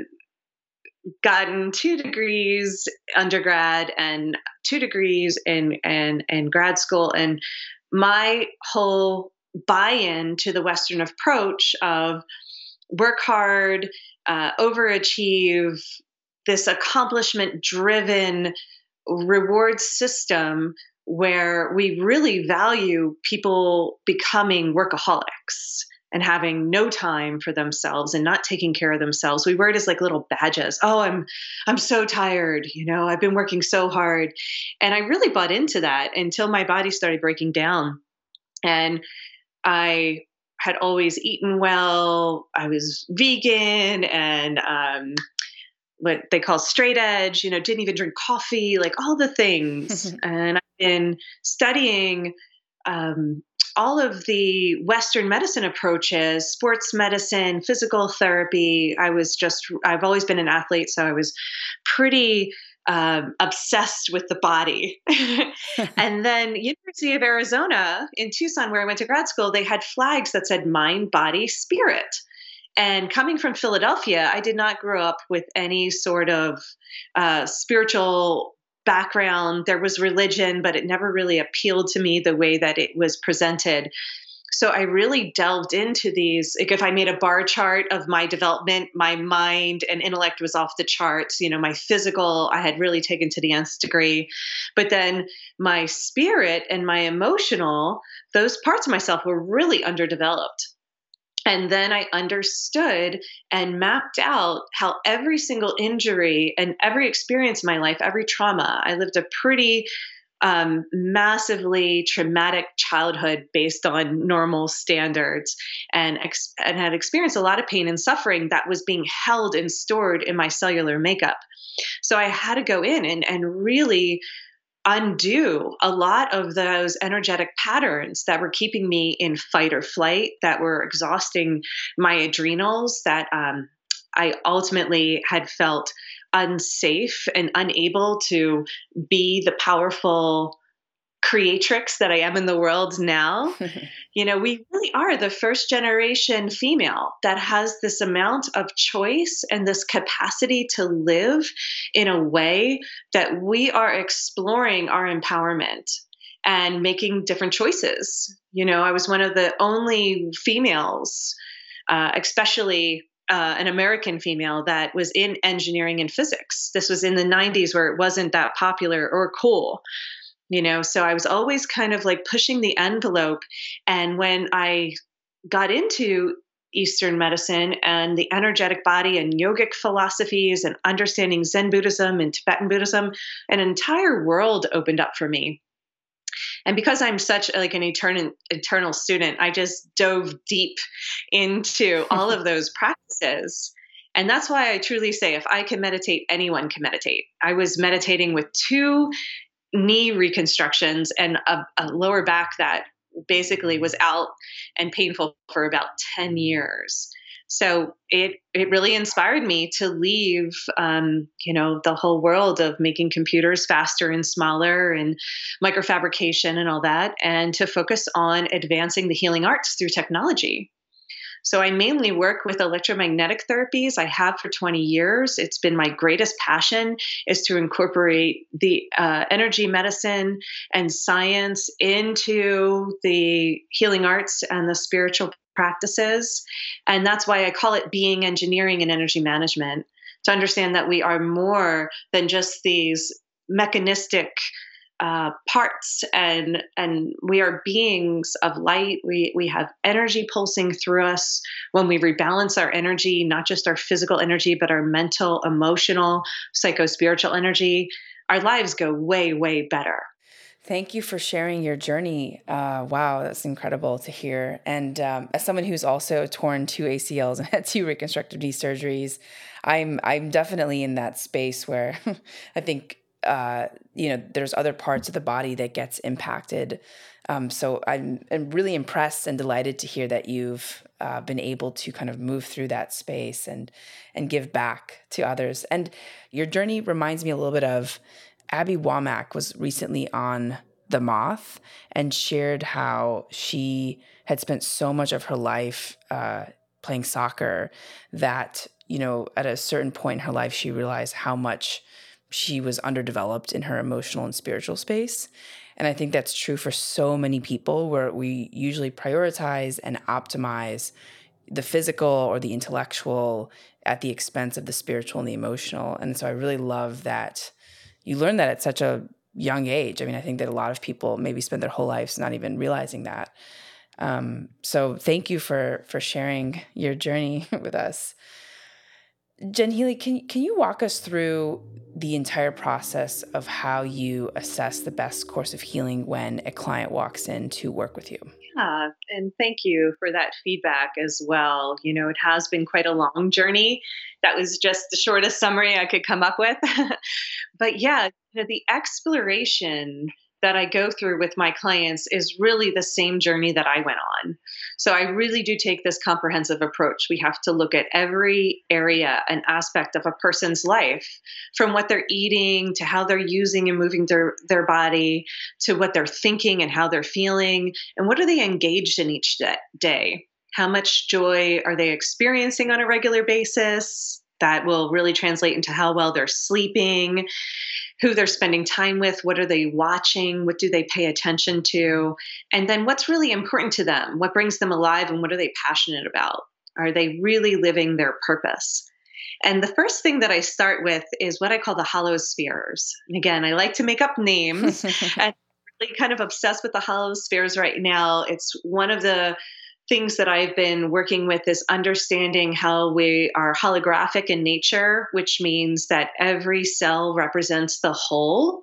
gotten two degrees undergrad and two degrees in in, in grad school, and my whole buy-in to the Western approach of work hard, uh, overachieve, this accomplishment driven reward system where we really value people becoming workaholics and having no time for themselves and not taking care of themselves. We wear it as like little badges. Oh i'm i'm so tired you know i've been working so hard. And i really bought into that until my body started breaking down. And i had always eaten well. I was vegan and um, what they call straight edge, you know, didn't even drink coffee, like all the things. *laughs* and I've been studying um, all of the Western medicine approaches, sports medicine, physical therapy. I was just, I've always been an athlete, so I was pretty um, obsessed with the body. *laughs* and then University of Arizona in Tucson, where I went to grad school, they had flags that said mind, body, spirit. And coming from Philadelphia, I did not grow up with any sort of uh, spiritual background. There was religion, but it never really appealed to me the way that it was presented so I really delved into these. Like if I made a bar chart of my development, my mind and intellect was off the charts. You know, my physical I had really taken to the nth degree, but then my spirit and my emotional, those parts of myself were really underdeveloped. And then I understood and mapped out how every single injury and every experience in my life, every trauma, I lived a pretty um, massively traumatic childhood based on normal standards and, ex- and had experienced a lot of pain and suffering that was being held and stored in my cellular makeup. So I had to go in and, and really undo a lot of those energetic patterns that were keeping me in fight or flight, that were exhausting my adrenals, that um, I ultimately had felt unsafe and unable to be the powerful creatrix that I am in the world now. *laughs* you know, we really are the first generation female that has this amount of choice and this capacity to live in a way that we are exploring our empowerment and making different choices. You know, I was one of the only females, uh, especially uh, an American female that was in engineering and physics. This was in the 90s where it wasn't that popular or cool you know? So i was always kind of like pushing the envelope. And when i got into eastern medicine and the energetic body and yogic philosophies and understanding zen buddhism and tibetan buddhism an entire world opened up for me and because i'm such like an eternal eternal student i just dove deep into *laughs* all of those practices and that's why I truly say if I can meditate, anyone can meditate. I was meditating with two knee reconstructions and a, a lower back that basically was out and painful for about 10 years so it it really inspired me to leave um, you know the whole world of making computers faster and smaller and microfabrication and all that and to focus on advancing the healing arts through technology so I mainly work with electromagnetic therapies. I have for 20 years. It's been my greatest passion is to incorporate the uh, energy medicine and science into the healing arts and the spiritual practices. And that's why I call it being engineering and energy management to understand that we are more than just these mechanistic uh, parts and and we are beings of light. We we have energy pulsing through us. When we rebalance our energy not just our physical energy but our mental emotional psycho spiritual energy our lives go way way better Thank you for sharing your journey. Uh, wow, that's incredible to hear. And um, as someone who's also torn two ACLs and *laughs* had two reconstructive knee surgeries, I'm I'm definitely in that space where *laughs* I think uh, you know, there's other parts of the body that gets impacted. Um, so I'm, I'm, really impressed and delighted to hear that you've uh, been able to kind of move through that space and and give back to others. And your journey reminds me a little bit of Abby Wambach was recently on The Moth and shared how she had spent so much of her life uh, playing soccer that you know at a certain point in her life she realized how much she was underdeveloped in her emotional and spiritual space. And I think that's true for so many people where we usually prioritize and optimize the physical or the intellectual at the expense of the spiritual and the emotional. And so I really love that you learn that at such a young age. I mean, I think that a lot of people maybe spend their whole lives not even realizing that. Um, so thank you for for sharing your journey *laughs* with us. Jen Healy, can can you walk us through the entire process of how you assess the best course of healing when a client walks in to work with you? Yeah, and thank you for that feedback as well. You know, it has been quite a long journey. That was just the shortest summary I could come up with. *laughs* but yeah, you know, the exploration that I go through with my clients is really the same journey that I went on. So I really do take this comprehensive approach. We have to look at every area and aspect of a person's life, from what they're eating to how they're using and moving their, their body to what they're thinking and how they're feeling, and what are they engaged in each day. How much joy are they experiencing on a regular basis? That will really translate into how well they're sleeping who they're spending time with, what are they watching, what do they pay attention to, and then what's really important to them, what brings them alive, and what are they passionate about? Are they really living their purpose? And the first thing that I start with is what I call the hollow spheres. And again, I like to make up names. *laughs* and really kind of obsessed with the hollow spheres right now. It's one of the things that I've been working with is understanding how we are holographic in nature, which means that every cell represents the whole.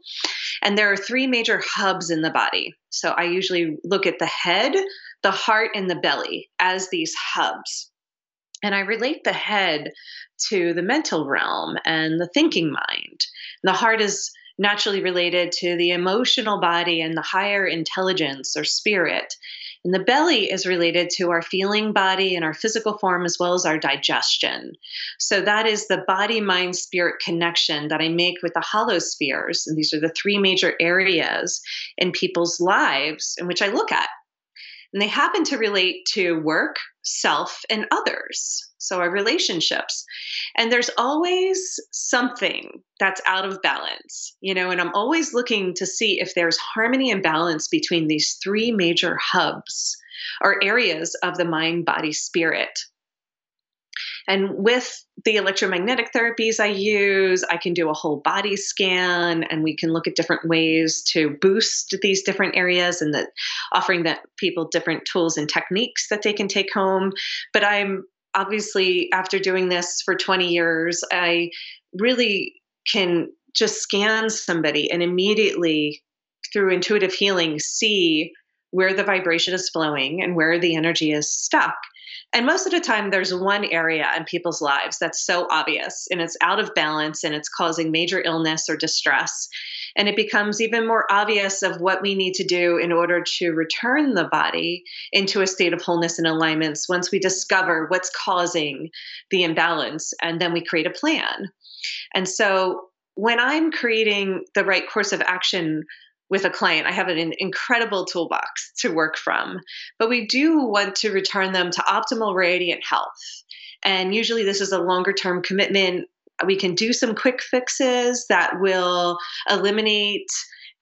And there are three major hubs in the body. So I usually look at the head, the heart, and the belly as these hubs. And I relate the head to the mental realm and the thinking mind. The heart is naturally related to the emotional body and the higher intelligence or spirit. And the belly is related to our feeling body and our physical form, as well as our digestion. So that is the body, mind, spirit connection that I make with the hollow spheres. And these are the three major areas in people's lives in which I look at. And they happen to relate to work, self, and others. So our relationships. And there's always something that's out of balance, you know, and I'm always looking to see if there's harmony and balance between these three major hubs or areas of the mind, body, spirit. And with the electromagnetic therapies I use, I can do a whole body scan and we can look at different ways to boost these different areas and offering that people different tools and techniques that they can take home. But I'm obviously after doing this for 20 years, I really can just scan somebody and immediately through intuitive healing see where the vibration is flowing and where the energy is stuck. And most of the time, there's one area in people's lives that's so obvious and it's out of balance and it's causing major illness or distress. And it becomes even more obvious of what we need to do in order to return the body into a state of wholeness and alignments once we discover what's causing the imbalance and then we create a plan. And so when I'm creating the right course of action with a client, I have an incredible toolbox to work from. But we do want to return them to optimal radiant health. And usually, this is a longer term commitment we can do some quick fixes that will eliminate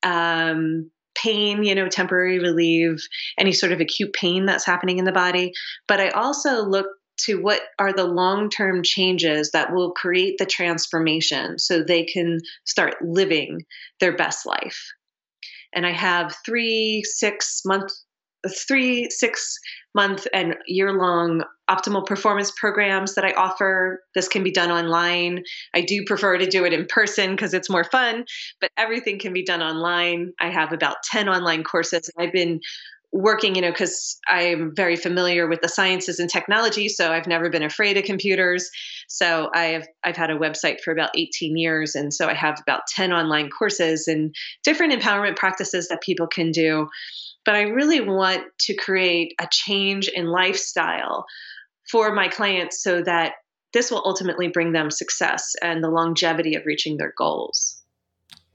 um, pain, you know, temporary relieve any sort of acute pain that's happening in the body. But I also look to what are the long term changes that will create the transformation so they can start living their best life. And I have three, six month three, six month, and year long optimal performance programs that I offer. This can be done online. I do prefer to do it in person because it's more fun, but everything can be done online. I have about 10 online courses. I've been working, you know, because I'm very familiar with the sciences and technology, so I've never been afraid of computers. So I've I've had a website for about 18 years, and so I have about 10 online courses and different empowerment practices that people can do but I really want to create a change in lifestyle for my clients so that this will ultimately bring them success and the longevity of reaching their goals.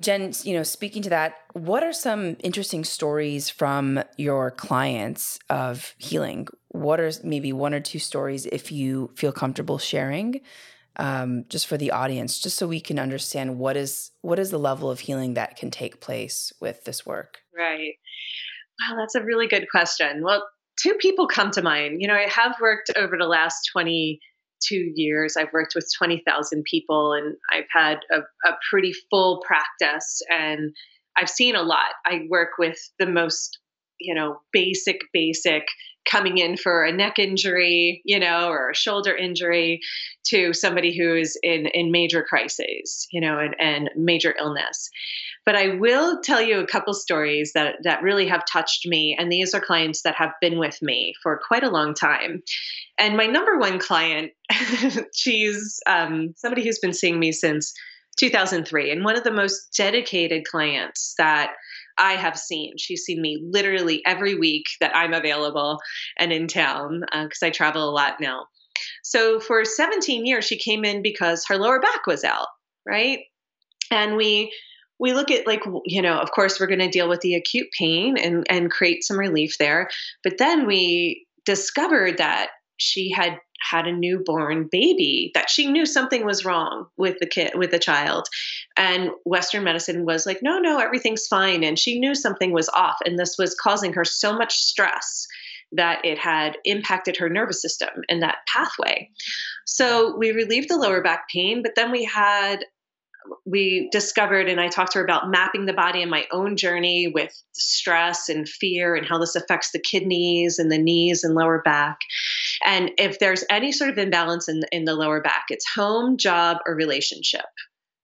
Jen, you know, speaking to that, what are some interesting stories from your clients of healing? What are maybe one or two stories, if you feel comfortable sharing, um, just for the audience, just so we can understand what is what is the level of healing that can take place with this work? Right. Wow, that's a really good question. Well, two people come to mind. You know, I have worked over the last 22 years, I've worked with 20,000 people and I've had a, a pretty full practice and I've seen a lot. I work with the most, you know, basic, basic coming in for a neck injury, you know, or a shoulder injury to somebody who is in in major crises, you know, and, and major illness. But I will tell you a couple stories that that really have touched me, and these are clients that have been with me for quite a long time. And my number one client, *laughs* she's um, somebody who's been seeing me since 2003, and one of the most dedicated clients that I have seen. She's seen me literally every week that I'm available and in town because uh, I travel a lot now. So for 17 years, she came in because her lower back was out, right? And we we look at like you know of course we're going to deal with the acute pain and and create some relief there but then we discovered that she had had a newborn baby that she knew something was wrong with the kid with the child and western medicine was like no no everything's fine and she knew something was off and this was causing her so much stress that it had impacted her nervous system and that pathway. So we relieved the lower back pain but then we had we discovered and I talked to her about mapping the body in my own journey with stress and fear and how this affects the kidneys and the knees and lower back. And if there's any sort of imbalance in, in the lower back, it's home, job, or relationship.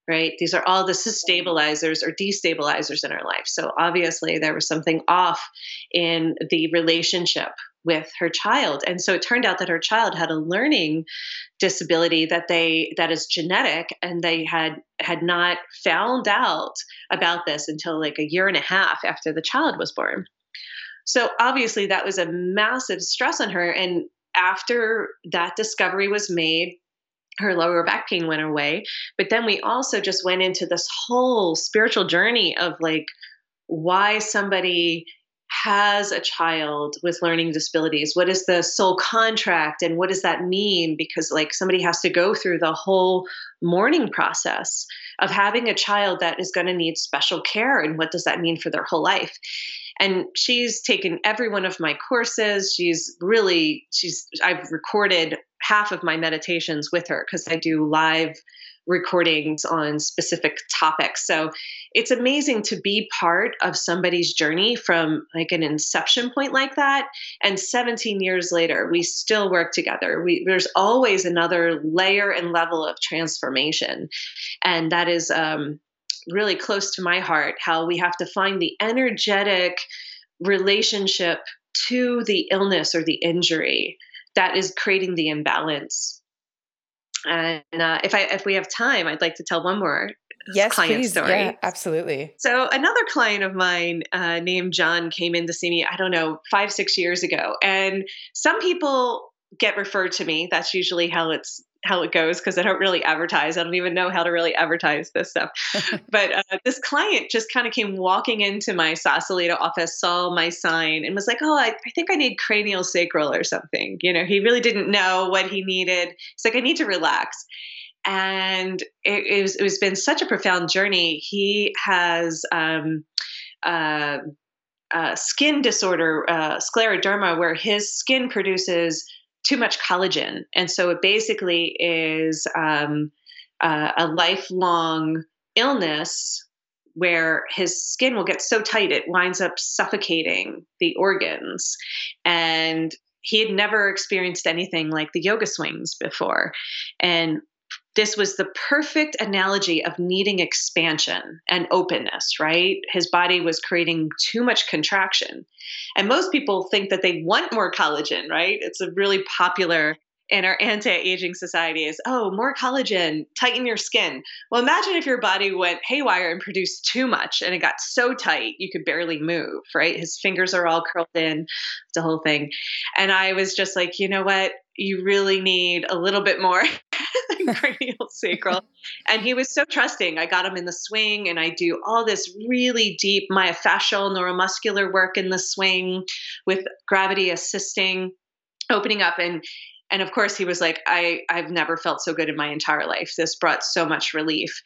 Right? These are all the stabilizers or destabilizers in our life. So obviously there was something off in the relationship with her child. And so it turned out that her child had a learning disability that they that is genetic and they had had not found out about this until like a year and a half after the child was born. So obviously that was a massive stress on her and after that discovery was made her lower back pain went away. But then we also just went into this whole spiritual journey of like why somebody has a child with learning disabilities what is the soul contract and what does that mean? Because like somebody has to go through the whole mourning process of having a child that is going to need special care and what does that mean for their whole life? And she's taken every one of my courses. She's really she's i've recorded half of my meditations with her because i do live recordings on specific topics. So it's amazing to be part of somebody's journey from like an inception point like that. And 17 years later, we still work together. We, there's always another layer and level of transformation. And that is um, really close to my heart how we have to find the energetic relationship to the illness or the injury that is creating the imbalance and uh, if I if we have time, I'd like to tell one more yes, client please. story. Yeah, absolutely. So another client of mine uh, named John came in to see me. I don't know five six years ago, and some people get referred to me. That's usually how it's how it goes because I don't really advertise. I don't even know how to really advertise this stuff. *laughs* but uh, this client just kind of came walking into my Sausalito office, saw my sign, and was like, "Oh, I, I, think I need cranial sacral or something." You know, he really didn't know what he needed. He's like, "I need to relax." And it, it was it was been such a profound journey. He has um, uh, uh, skin disorder, uh, scleroderma, where his skin produces too much collagen. And so it basically is um, uh, a lifelong illness where his skin will get so tight it winds up suffocating the organs. And he had never experienced anything like the yoga swings before. And this was the perfect analogy of needing expansion and openness, right? His body was creating too much contraction. And most people think that they want more collagen, right? It's a really popular in our *laughs* anti-aging society is oh more collagen tighten your skin well imagine if your body went haywire and produced too much and it got so tight you could barely move right his fingers are all curled in the whole thing and i was just like you know what you really need a little bit more *laughs* *laughs* cranial sacral. And he was so trusting. I got him in the swing and I do all this really deep myofascial neuromuscular work in the swing with gravity assisting, opening up and and of course he was like I I've never felt so good in my entire life. This brought so much relief.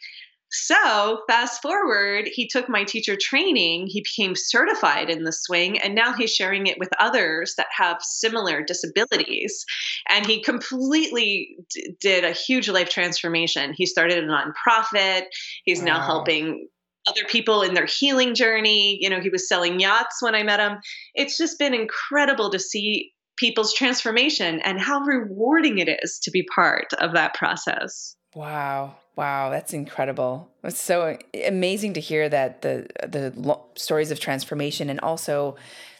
So, fast forward, he took my teacher training, he became certified in the swing, and now he's sharing it with others that have similar disabilities. And he completely d- did a huge life transformation. He started a nonprofit, he's wow. now helping other people in their healing journey. You know, he was selling yachts when I met him. It's just been incredible to see people's transformation and how rewarding it is to be part of that process. Wow. Wow, that's incredible. It's so amazing to hear that the the lo- stories of transformation and also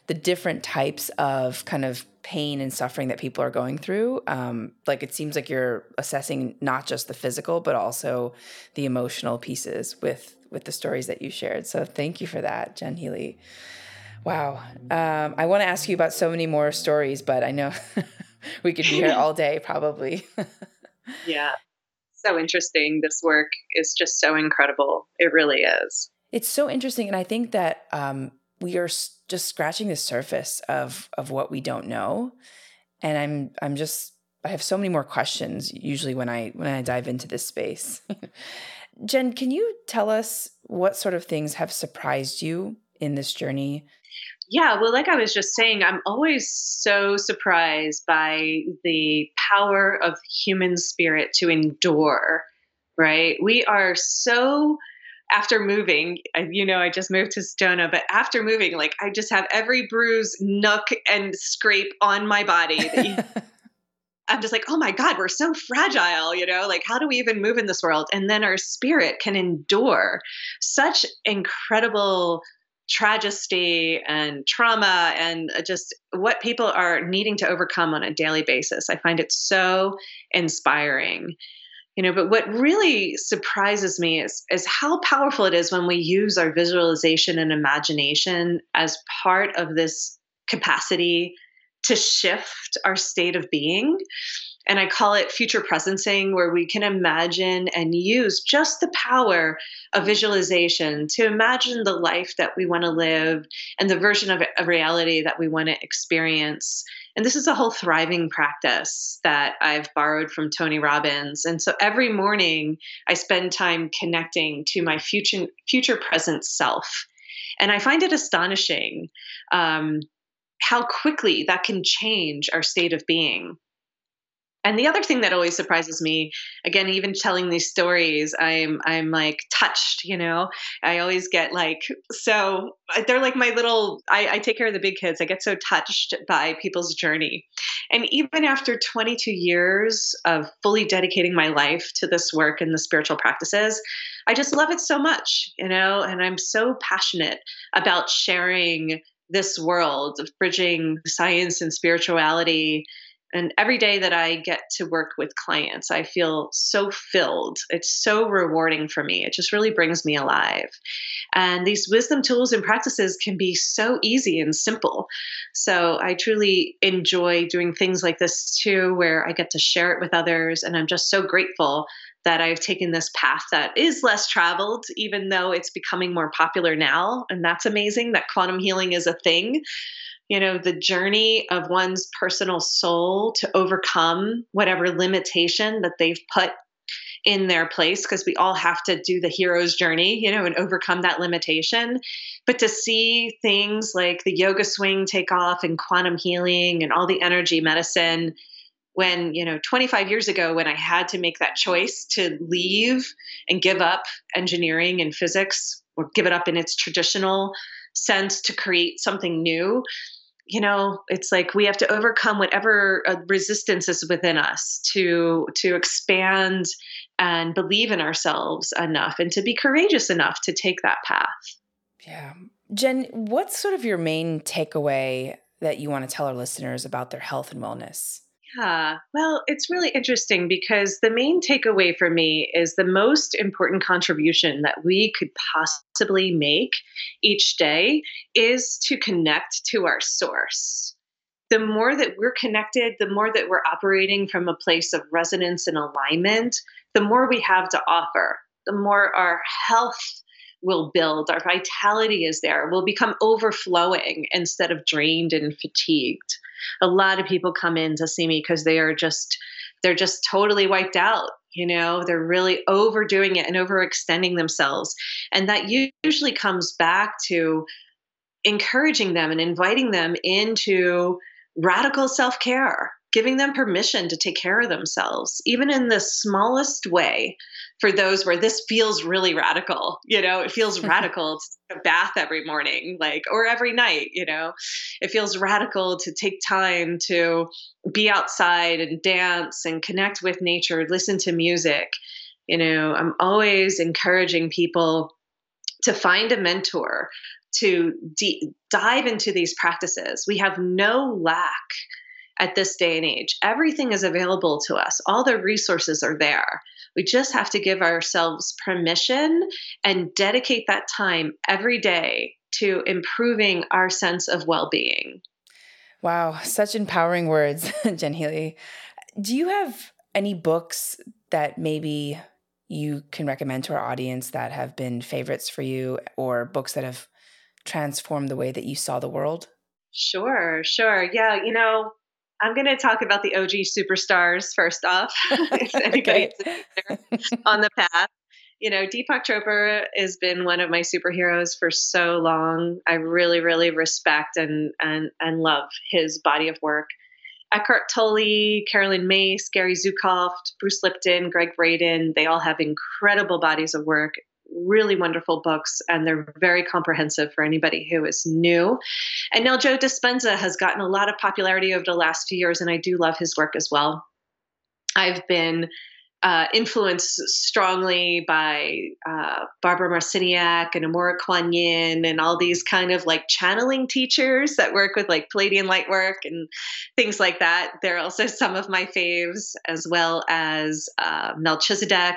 the different types of kind of pain and suffering that people are going through. Um, like it seems like you're assessing not just the physical, but also the emotional pieces with with the stories that you shared. So thank you for that, Jen Healy. Wow. Um, I want to ask you about so many more stories, but I know *laughs* we could be here all day probably. *laughs* yeah so interesting. This work is just so incredible. It really is. It's so interesting, and I think that um, we are just scratching the surface of of what we don't know. And I'm I'm just I have so many more questions usually when I when I dive into this space. *laughs* Jen, can you tell us what sort of things have surprised you in this journey yeah, well, like I was just saying, I'm always so surprised by the power of human spirit to endure, right? We are so after moving, you know, I just moved to Sedona, but after moving, like I just have every bruise, nook, and scrape on my body. *laughs* I'm just like, oh my God, we're so fragile, you know, like how do we even move in this world? And then our spirit can endure such incredible tragedy and trauma and uh, just what people are needing to overcome on a daily basis. I find it so inspiring. You know, but what really surprises me is is how powerful it is when we use our visualization and imagination as part of this capacity to shift our state of being and I call it future presencing, where we can imagine and use just the power of visualization to imagine the life that we want to live and the version of a reality that we want to experience. And this is a whole thriving practice that I've borrowed from Tony Robbins. And so every morning I spend time connecting to my future future present self. And I find it astonishing um, how quickly that can change our state of being. And the other thing that always surprises me, again, even telling these stories, I'm I'm like touched, you know. I always get like so uh, they're like my little I, I take care of the big kids. I get so touched by people's journey. And even after 22 years of fully dedicating my life to this work and the spiritual practices, I just love it so much, you know, and I'm so passionate about sharing this world of bridging science and spirituality and every day that I get to work with clients, I feel so filled. It's so rewarding for me. It just really brings me alive. And these wisdom tools and practices can be so easy and simple. So I truly enjoy doing things like this too, where I get to share it with others. And I'm just so grateful that I've taken this path that is less traveled, even though it's becoming more popular now. And that's amazing that quantum healing is a thing you know, the journey of one's personal soul to overcome whatever limitation that they've put in their place because we all have to do the hero's journey, you know, and overcome that limitation. But to see things like the yoga swing take off and quantum healing and all the energy medicine when, you know, 25 years ago when I had to make that choice to leave and give up engineering and physics or give it up in its traditional sense to create something new, you know it's like we have to overcome whatever uh, resistance is within us to to expand and believe in ourselves enough and to be courageous enough to take that path. Yeah. Jen what's sort of your main takeaway that you want to tell our listeners about their health and wellness yeah, well, it's really interesting because the main takeaway for me is the most important contribution that we could possibly make each day is to connect to our source. The more that we're connected, the more that we're operating from a place of resonance and alignment, the more we have to offer, the more our health will build, our vitality is there, we'll become overflowing instead of drained and fatigued. A lot of people come in to see me because they are just they're just totally wiped out you know? They're really overdoing it and overextending themselves. And that usually comes back to encouraging them and inviting them into radical self-care giving them permission to take care of themselves, even in the smallest way, for those where this feels really radical. You know, it feels mm-hmm. radical to take a bath every morning, like, or every night, you know, it feels radical to take time to be outside and dance and connect with nature, listen to music. You know, I'm always encouraging people to find a mentor to de- dive into these practices. We have no lack at this day and age. Everything is available to us, all the resources are there. We just have to give ourselves permission and dedicate that time every day to improving our sense of well being. Wow, such empowering words, *laughs* Jen Healy. Do you have any books that maybe you can recommend to our audience that have been favorites for you or books that have transformed the way that you saw the world? Sure, sure. Yeah, you know, I'm going to talk about the OG superstars first off. *laughs* if *laughs* anybody's on the path, you know, Deepak Chopra has been one of my superheroes for so long. I really, really respect and and and love his body of work. Eckhart Tolle, Caroline Myss, Gary Zukav, Bruce Lipton, Gregg Braden, they all have incredible bodies of work really wonderful books, and they're very comprehensive for anybody who is new. And now Joe Dispenza has gotten a lot of popularity over the last few years, and I do love his work as well. I've been uh, influenced strongly by uh, Barbara Marciniak and Amorah Quan Yin and all these kind of like channeling teachers that work with like Pleiadian light work and things like that. They're also some of my faves, as well as uh, Melchizedek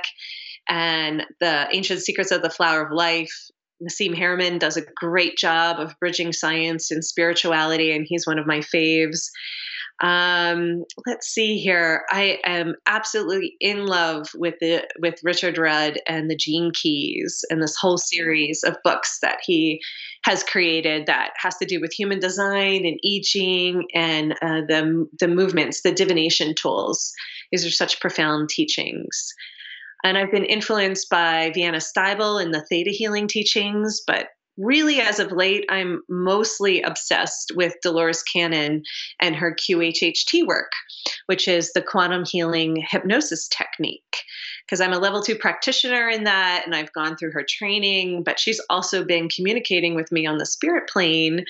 and the Ancient Secrets of the Flower of Life. Nassim Haramein does a great job of bridging science and spirituality, and he's one of my faves. Um, let's see here. I am absolutely in love with the with Richard Rudd and the Gene Keys and this whole series of books that he has created that has to do with human design and I Ching and uh, the the movements, the divination tools. These are such profound teachings. And I've been influenced by Vianna Stibal and the Theta Healing teachings, but really, as of late, I'm mostly obsessed with Dolores Cannon and her QHHT work, which is the quantum healing hypnosis technique. Because I'm a level two practitioner in that, and I've gone through her training, but she's also been communicating with me on the spirit plane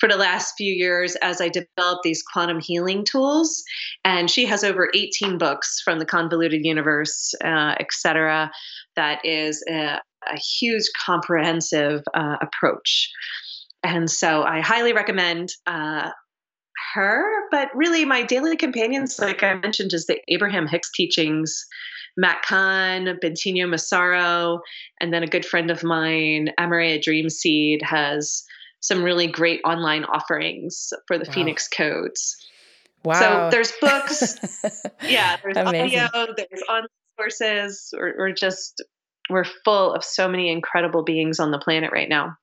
for the last few years as I developed these quantum healing tools. And she has over 18 books from the convoluted universe, uh, et cetera, that is a, a huge comprehensive uh, approach. And so I highly recommend uh, her, but really my daily companions, like I mentioned, is the Abraham Hicks teachings. Matt Kahn, Bentinho Massaro, and then a good friend of mine, Amaria Dreamseed, has some really great online offerings for the wow. Phoenix codes. Wow. So there's books. *laughs* yeah, there's Amazing. audio, there's online sources, or, or just we're full of so many incredible beings on the planet right now.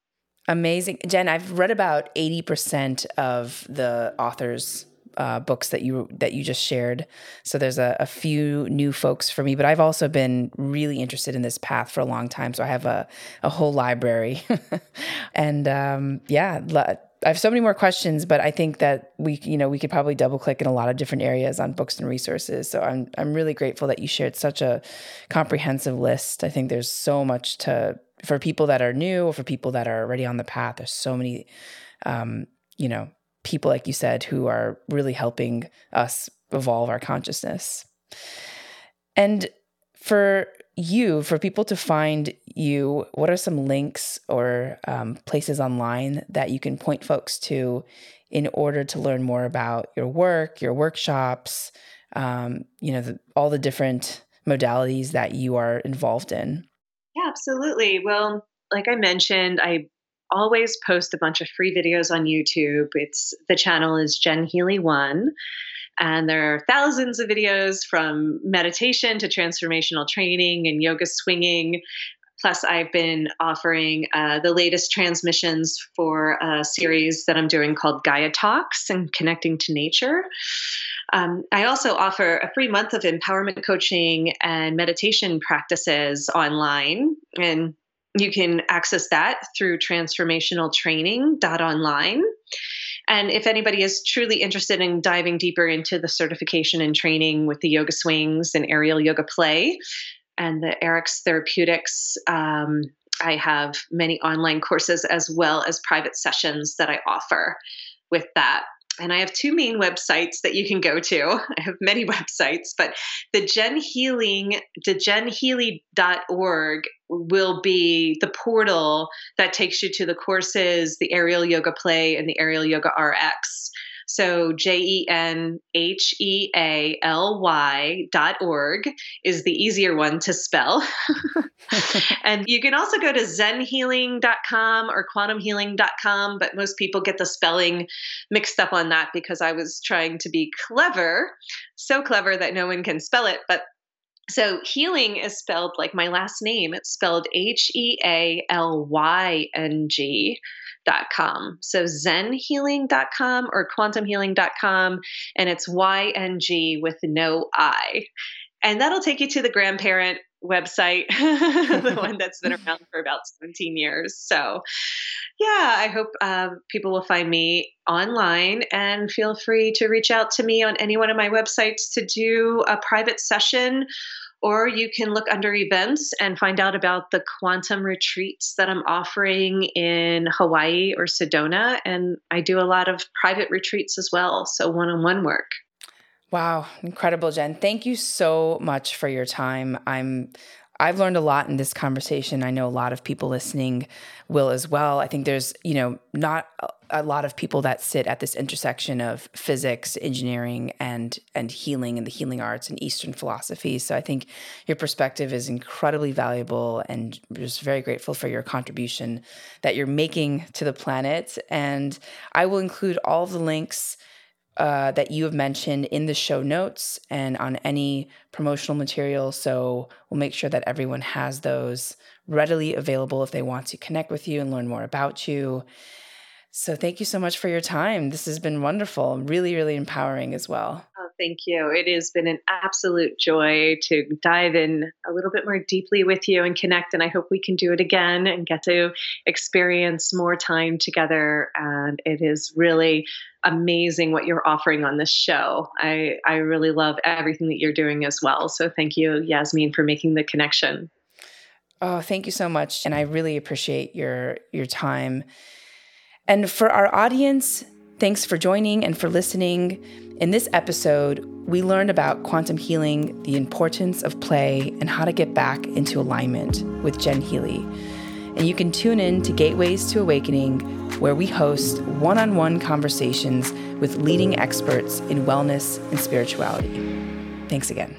Amazing. Jen, I've read about 80% of the authors uh, books that you that you just shared. So there's a, a, few new folks for me, but I've also been really interested in this path for a long time. So I have a a whole library, *laughs* and um, yeah, I have so many more questions, but I think that we, you know, we could probably double click in a lot of different areas on books and resources. So I'm, I'm really grateful that you shared such a comprehensive list. I think there's so much to for people that are new or for people that are already on the path. There's so many, um, you know, people like you said who are really helping us evolve our consciousness. And for you, for people to find you, what are some links or um, places online that you can point folks to in order to learn more about your work, your workshops, um, you know, the, all the different modalities that you are involved in? Yeah, absolutely. Well, like I mentioned, I always post a bunch of free videos on YouTube. It's the channel is Jen Healy One. And there are thousands of videos from meditation to transformational training and yoga swinging. Plus, I've been offering uh, the latest transmissions for a series that I'm doing called Gaia Talks and Connecting to Nature. Um, I also offer a free month of empowerment coaching and meditation practices online. And you can access that through transformationaltraining.online. And if anybody is truly interested in diving deeper into the certification and training with the yoga swings and aerial yoga play and the Eric's Therapeutics, um, I have many online courses as well as private sessions that I offer with that and I have two main websites that you can go to. *laughs* I have many *laughs* websites, but the Jen Healing, the jenhealy.org will be the portal that takes you to the courses, the aerial yoga play, and the aerial yoga RX. So J E N H E A L Y dot org is the easier one to spell. *laughs* and you can also go to zenhealyng.com or quantumhealyng.com, but most people get the spelling mixed up on that because I was trying to be clever, so clever that no one can spell it. But so healing is spelled like my last name. It's spelled H E A L Y N G zenhealyng.com. So zenhealyng.com or quantumhealyng.com, and it's YNG with no I. And that'll take you to the grandparent website, *laughs* the one that's been around for about 17 years. So, yeah, I hope uh, people will find me online and feel free to reach out to me on any one of my websites to do a private session or you can look under events and find out about the quantum retreats that I'm offering in Hawaii or Sedona. And I do a lot of private retreats as well, so one on one work. Wow, incredible, Jen. Thank you so much for your time. I'm I've learned a lot in this conversation. I know a lot of people listening will as well. I think there's, you know, not a lot of people that sit at this intersection of physics, engineering, and and healing and the healing arts and Eastern philosophy. So I think your perspective is incredibly valuable, and just very grateful for your contribution that you're making to the planet. And I will include all of the links uh, that you have mentioned in the show notes and on any promotional material. So we'll make sure that everyone has those readily available if they want to connect with you and learn more about you. So thank you so much for your time. This has been wonderful, really, really empowering as well. Oh, thank you. It has been an absolute joy to dive in a little bit more deeply with you and connect. And I hope we can do it again and get to experience more time together. And it is really amazing what you're offering on this show. I, I really love everything that you're doing as well. So thank you, Yasmin, for making the connection. Oh, thank you so much. And I really appreciate your your time and for our audience, thanks for joining and for listening. In this episode, we learned about quantum healing, the importance of play, and how to get back into alignment with Jen Healy. And you can tune in to Gateways to Awakening, where we host one on one conversations with leading experts in wellness and spirituality. Thanks again.